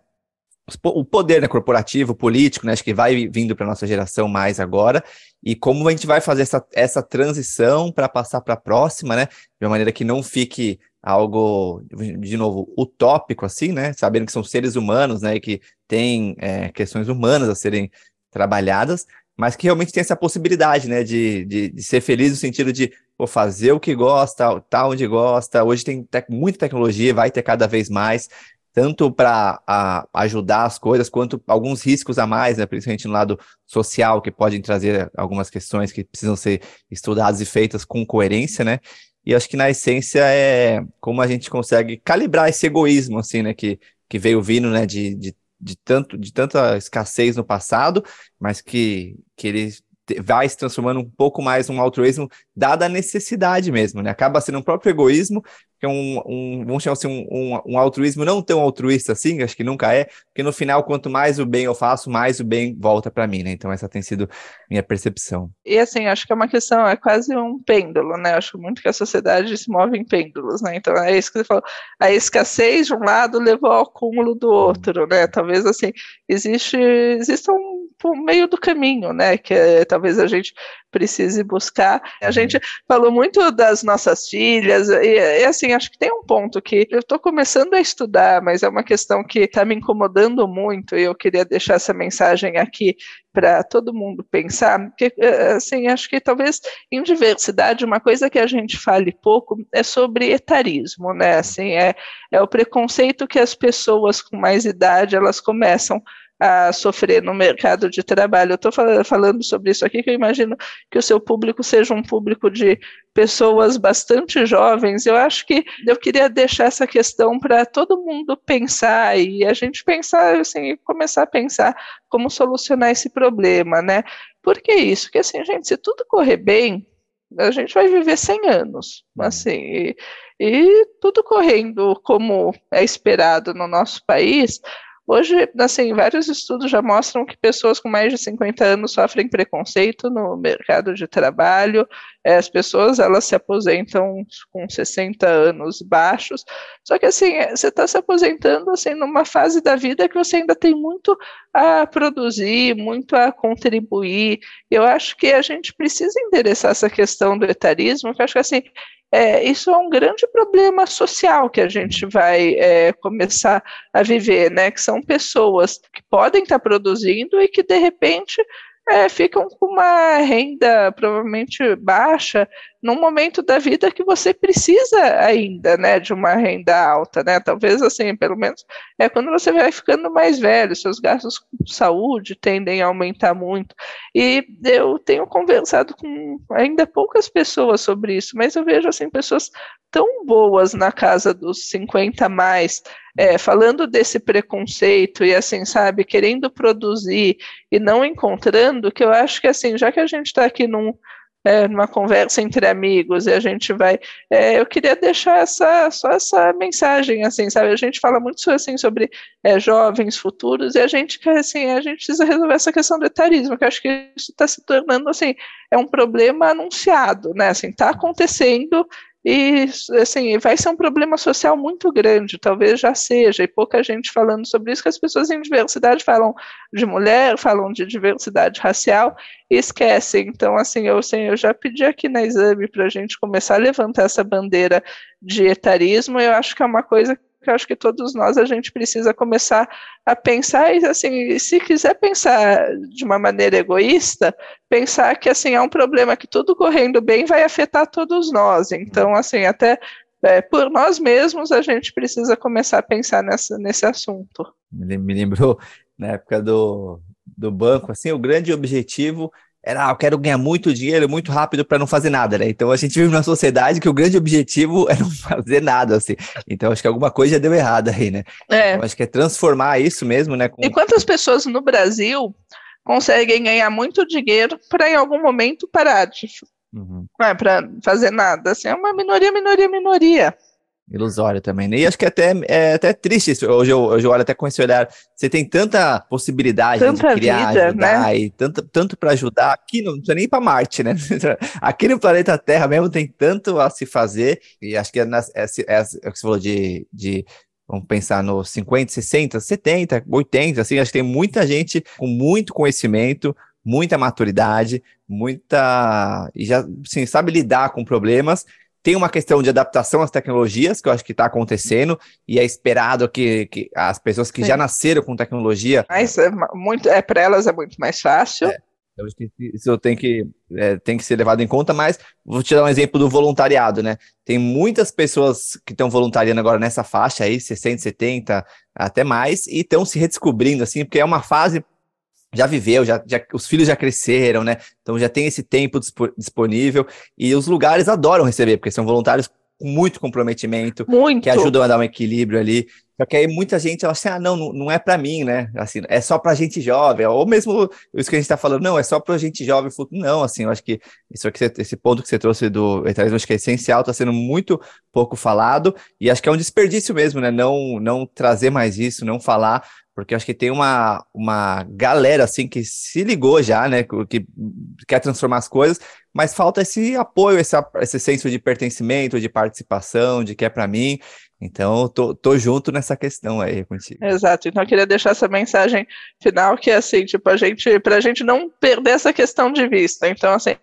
o poder né, corporativo, político, né? Acho que vai vindo para nossa geração mais agora. E como a gente vai fazer essa, essa transição para passar para a próxima, né? De uma maneira que não fique algo, de novo, utópico, assim, né? Sabendo que são seres humanos, né? E que tem é, questões humanas a serem trabalhadas, mas que realmente tem essa possibilidade, né, de, de, de ser feliz no sentido de pô, fazer o que gosta, tá onde gosta. Hoje tem te muita tecnologia, vai ter cada vez mais, tanto para ajudar as coisas, quanto alguns riscos a mais, né, principalmente no lado social, que podem trazer algumas questões que precisam ser estudadas e feitas com coerência, né? E acho que na essência é como a gente consegue calibrar esse egoísmo, assim, né, que, que veio vindo, né, de, de de, tanto, de tanta escassez no passado, mas que, que ele vai se transformando um pouco mais num altruísmo, dada a necessidade mesmo, né? Acaba sendo um próprio egoísmo, que é um, um vamos chamar assim, um, um, um, altruísmo não tão altruísta assim, acho que nunca é, porque no final, quanto mais o bem eu faço, mais o bem volta para mim, né? Então essa tem sido minha percepção. E assim, acho que é uma questão, é quase um pêndulo, né? Acho muito que a sociedade se move em pêndulos, né? Então é isso que você falou, a escassez de um lado levou ao acúmulo do outro, né? Talvez assim, existe, exista um por meio do caminho, né? Que é, talvez a gente precise buscar. A uhum. gente falou muito das nossas filhas, e, e assim, acho que tem um ponto que eu estou começando a estudar, mas é uma questão que está me incomodando muito, e eu queria deixar essa mensagem aqui para todo mundo pensar, que assim, acho que talvez em diversidade uma coisa que a gente fale pouco é sobre etarismo, né? Assim, é, é o preconceito que as pessoas com mais idade elas começam a sofrer no mercado de trabalho. Eu estou falando sobre isso aqui, que eu imagino que o seu público seja um público de pessoas bastante jovens. Eu acho que eu queria deixar essa questão para todo mundo pensar e a gente pensar, assim, começar a pensar como solucionar esse problema, né? Por que isso? Porque, assim, gente, se tudo correr bem, a gente vai viver 100 anos, uhum. assim, e, e tudo correndo como é esperado no nosso país, Hoje, assim, vários estudos já mostram que pessoas com mais de 50 anos sofrem preconceito no mercado de trabalho, é, as pessoas, elas se aposentam com 60 anos baixos, só que, assim, é, você está se aposentando, assim, numa fase da vida que você ainda tem muito a produzir, muito a contribuir, eu acho que a gente precisa endereçar essa questão do etarismo, que eu acho que, assim, é, isso é um grande problema social que a gente vai é, começar a viver, né? Que são pessoas que podem estar produzindo e que de repente é, ficam com uma renda provavelmente baixa num momento da vida que você precisa ainda, né, de uma renda alta, né, talvez assim, pelo menos é quando você vai ficando mais velho, seus gastos com saúde tendem a aumentar muito, e eu tenho conversado com ainda poucas pessoas sobre isso, mas eu vejo, assim, pessoas tão boas na casa dos 50 mais, é, falando desse preconceito e assim, sabe, querendo produzir e não encontrando, que eu acho que assim, já que a gente está aqui num é, numa conversa entre amigos e a gente vai. É, eu queria deixar essa, só essa mensagem, assim, sabe? A gente fala muito assim sobre é, jovens futuros e a gente quer, assim, a gente precisa resolver essa questão do etarismo, que acho que isso está se tornando, assim, é um problema anunciado, né? Assim, está acontecendo e, assim, vai ser um problema social muito grande, talvez já seja, e pouca gente falando sobre isso, que as pessoas em diversidade falam de mulher, falam de diversidade racial e esquecem. Então, assim, eu, assim, eu já pedi aqui na exame para a gente começar a levantar essa bandeira de etarismo, eu acho que é uma coisa eu acho que todos nós a gente precisa começar a pensar e assim, se quiser pensar de uma maneira egoísta, pensar que assim é um problema que tudo correndo bem vai afetar todos nós. Então, assim, até é, por nós mesmos a gente precisa começar a pensar nessa, nesse assunto. Me lembrou na época do, do banco, assim, o grande objetivo era, ah, eu quero ganhar muito dinheiro muito rápido para não fazer nada, né? Então a gente vive numa sociedade que o grande objetivo é não fazer nada, assim. Então acho que alguma coisa já deu errado aí, né? É. Então, acho que é transformar isso mesmo, né? Com... E quantas pessoas no Brasil conseguem ganhar muito dinheiro para em algum momento parar de uhum. é, para fazer nada? Assim, é uma minoria, minoria, minoria ilusório também. Né? E acho que é até, é até triste isso. Hoje eu, hoje eu olho até com esse olhar. Você tem tanta possibilidade tanta de criar, vida, ajudar, né? e tanto, tanto para ajudar. Aqui não precisa nem para Marte, né? Aqui no planeta Terra mesmo tem tanto a se fazer. E acho que é, é, é, é o que você falou de, de Vamos pensar nos 50, 60, 70, 80, assim, acho que tem muita gente com muito conhecimento, muita maturidade, muita. e já assim, sabe lidar com problemas tem uma questão de adaptação às tecnologias, que eu acho que está acontecendo, e é esperado que, que as pessoas que Sim. já nasceram com tecnologia. Mas é muito, é, para elas é muito mais fácil. É, eu acho que isso tem que, é, tem que ser levado em conta, mas vou te dar um exemplo do voluntariado, né? Tem muitas pessoas que estão voluntariando agora nessa faixa aí, 60, 70, até mais, e estão se redescobrindo, assim, porque é uma fase já viveu, já, já, os filhos já cresceram, né? Então já tem esse tempo disponível e os lugares adoram receber, porque são voluntários com muito comprometimento, muito. que ajudam a dar um equilíbrio ali. Só que aí muita gente ela assim, ah, não, não é para mim, né? Assim, é só para gente jovem, ou mesmo isso que a gente está falando, não, é só para gente jovem. Não, assim, eu acho que isso aqui, esse ponto que você trouxe do etarismo, acho que é essencial, está sendo muito pouco falado, e acho que é um desperdício mesmo, né? Não, não trazer mais isso, não falar, porque acho que tem uma, uma galera assim que se ligou já, né, que quer transformar as coisas, mas falta esse apoio, esse, esse senso de pertencimento, de participação, de que é para mim. Então, tô, tô junto nessa questão aí contigo. Exato. Então, eu queria deixar essa mensagem final que é assim, tipo, a gente, pra gente não perder essa questão de vista. Então, assim,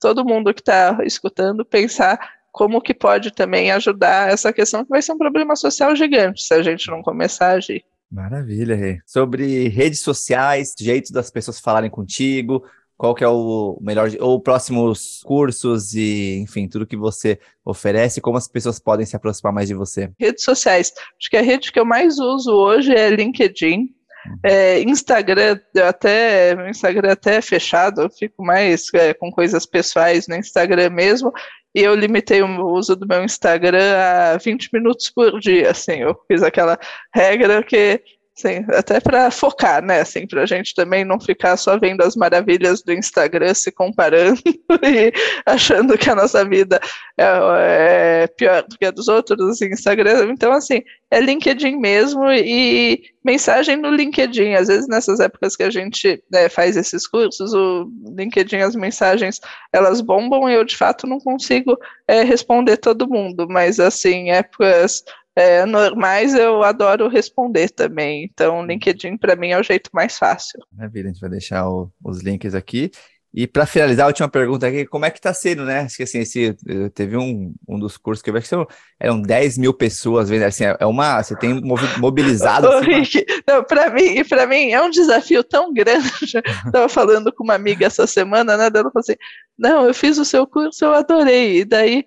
todo mundo que está escutando pensar como que pode também ajudar essa questão que vai ser um problema social gigante se a gente não começar a agir. Maravilha, Rê. Sobre redes sociais, jeitos das pessoas falarem contigo, qual que é o melhor, ou próximos cursos e, enfim, tudo que você oferece, como as pessoas podem se aproximar mais de você? Redes sociais. Acho que a rede que eu mais uso hoje é LinkedIn. Uhum. É, Instagram, até meu Instagram até é fechado, eu fico mais é, com coisas pessoais no Instagram mesmo, e eu limitei o uso do meu Instagram a 20 minutos por dia, assim, eu fiz aquela regra que Sim, até para focar, né? Assim, para a gente também não ficar só vendo as maravilhas do Instagram, se comparando e achando que a nossa vida é, é pior do que a dos outros Instagram. Então, assim, é LinkedIn mesmo e mensagem no LinkedIn. Às vezes, nessas épocas que a gente né, faz esses cursos, o LinkedIn, as mensagens, elas bombam e eu, de fato, não consigo é, responder todo mundo. Mas, assim, épocas é, normais eu adoro responder também. Então, LinkedIn para mim é o jeito mais fácil. Maravilha, a gente vai deixar o, os links aqui. E para finalizar, a última pergunta aqui, como é que está sendo, né? Acho que assim, esse, teve um, um dos cursos que eu vi que são, eram 10 mil pessoas vendo, assim, é uma, você tem mobilizado. Ô, assim, Rick, para mim, para mim é um desafio tão grande. Estava falando com uma amiga essa semana, né? Ela falou assim: não, eu fiz o seu curso, eu adorei. E daí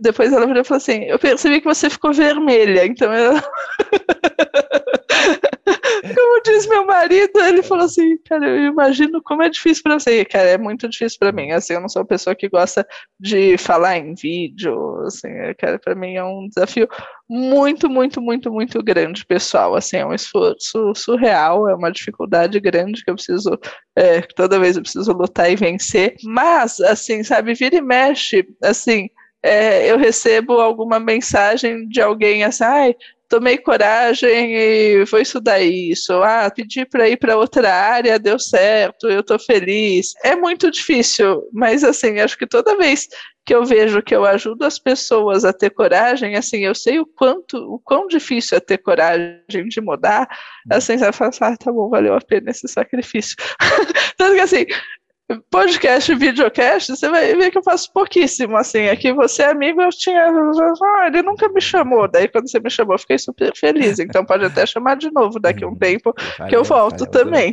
depois ela virou e falou assim: Eu percebi que você ficou vermelha, então eu. como diz meu marido, ele falou assim, cara, eu imagino como é difícil para você. Cara, é muito difícil para mim. Assim, eu não sou uma pessoa que gosta de falar em vídeo. Assim, cara, para mim é um desafio muito, muito, muito, muito grande, pessoal. Assim, é um esforço surreal, é uma dificuldade grande que eu preciso, é, toda vez eu preciso lutar e vencer. Mas, assim, sabe, vira e mexe, assim. É, eu recebo alguma mensagem de alguém assim, ai, tomei coragem e vou estudar isso. Ah, pedi para ir para outra área, deu certo, eu estou feliz. É muito difícil, mas assim, acho que toda vez que eu vejo que eu ajudo as pessoas a ter coragem, assim, eu sei o quanto, o quão difícil é ter coragem de mudar, assim, você fala, ah, tá bom, valeu a pena esse sacrifício. Tanto que assim, podcast, videocast, você vai ver que eu faço pouquíssimo, assim, aqui você é amigo, eu tinha, ah, ele nunca me chamou, daí quando você me chamou, eu fiquei super feliz, então pode até chamar de novo daqui a um tempo, valeu, que eu volto valeu, também.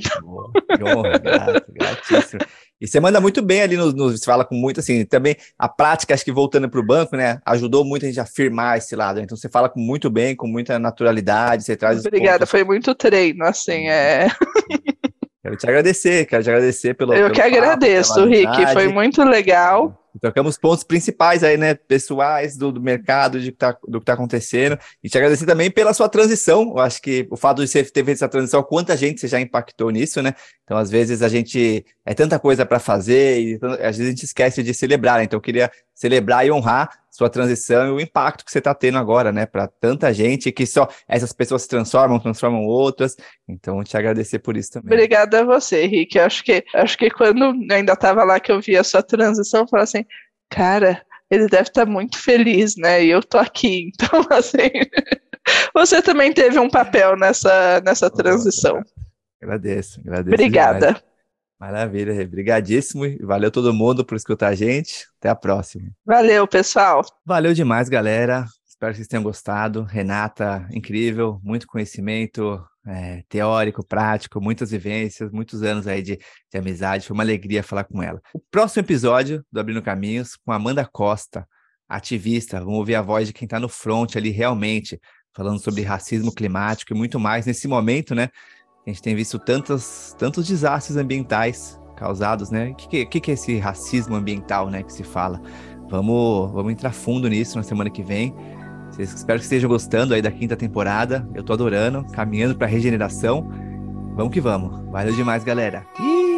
Grato, gratíssimo. E você manda muito bem ali nos, nos, Você fala com muito assim. Também a prática, acho que voltando para o banco, né? Ajudou muito a gente a afirmar esse lado. Né? Então você fala com muito bem, com muita naturalidade. Você traz. Obrigada, foi muito treino, assim. É. Quero te agradecer, quero te agradecer pelo. Eu pelo que papo, agradeço, Rick, foi muito legal. Trocamos pontos principais aí, né, pessoais do, do mercado, de, tá, do que está acontecendo. E te agradecer também pela sua transição. Eu acho que o fato de você ter feito essa transição, quanta gente você já impactou nisso, né? Então, às vezes, a gente é tanta coisa para fazer e às vezes a gente esquece de celebrar. Né? Então, eu queria celebrar e honrar sua transição e o impacto que você está tendo agora, né? Para tanta gente que só essas pessoas se transformam, transformam outras. Então, te agradecer por isso também. Obrigada a você, Henrique. Acho que acho que quando ainda estava lá que eu vi a sua transição, eu falei assim, cara, ele deve estar tá muito feliz, né? E eu tô aqui. Então, assim, você também teve um papel nessa nessa transição. Agradeço, agradeço. Obrigada. Demais. Maravilha, obrigadíssimo. Valeu todo mundo por escutar a gente. Até a próxima. Valeu, pessoal. Valeu demais, galera. Espero que vocês tenham gostado. Renata, incrível, muito conhecimento é, teórico, prático, muitas vivências, muitos anos aí de, de amizade. Foi uma alegria falar com ela. O próximo episódio do Abrindo Caminhos com Amanda Costa, ativista. Vamos ouvir a voz de quem está no front ali realmente, falando sobre racismo climático e muito mais nesse momento, né? A gente tem visto tantos, tantos desastres ambientais causados, né? O que, que, que é esse racismo ambiental, né, que se fala? Vamos, vamos entrar fundo nisso na semana que vem. Vocês, espero que estejam gostando aí da quinta temporada. Eu tô adorando, caminhando para regeneração. Vamos que vamos. Valeu demais, galera. Ih!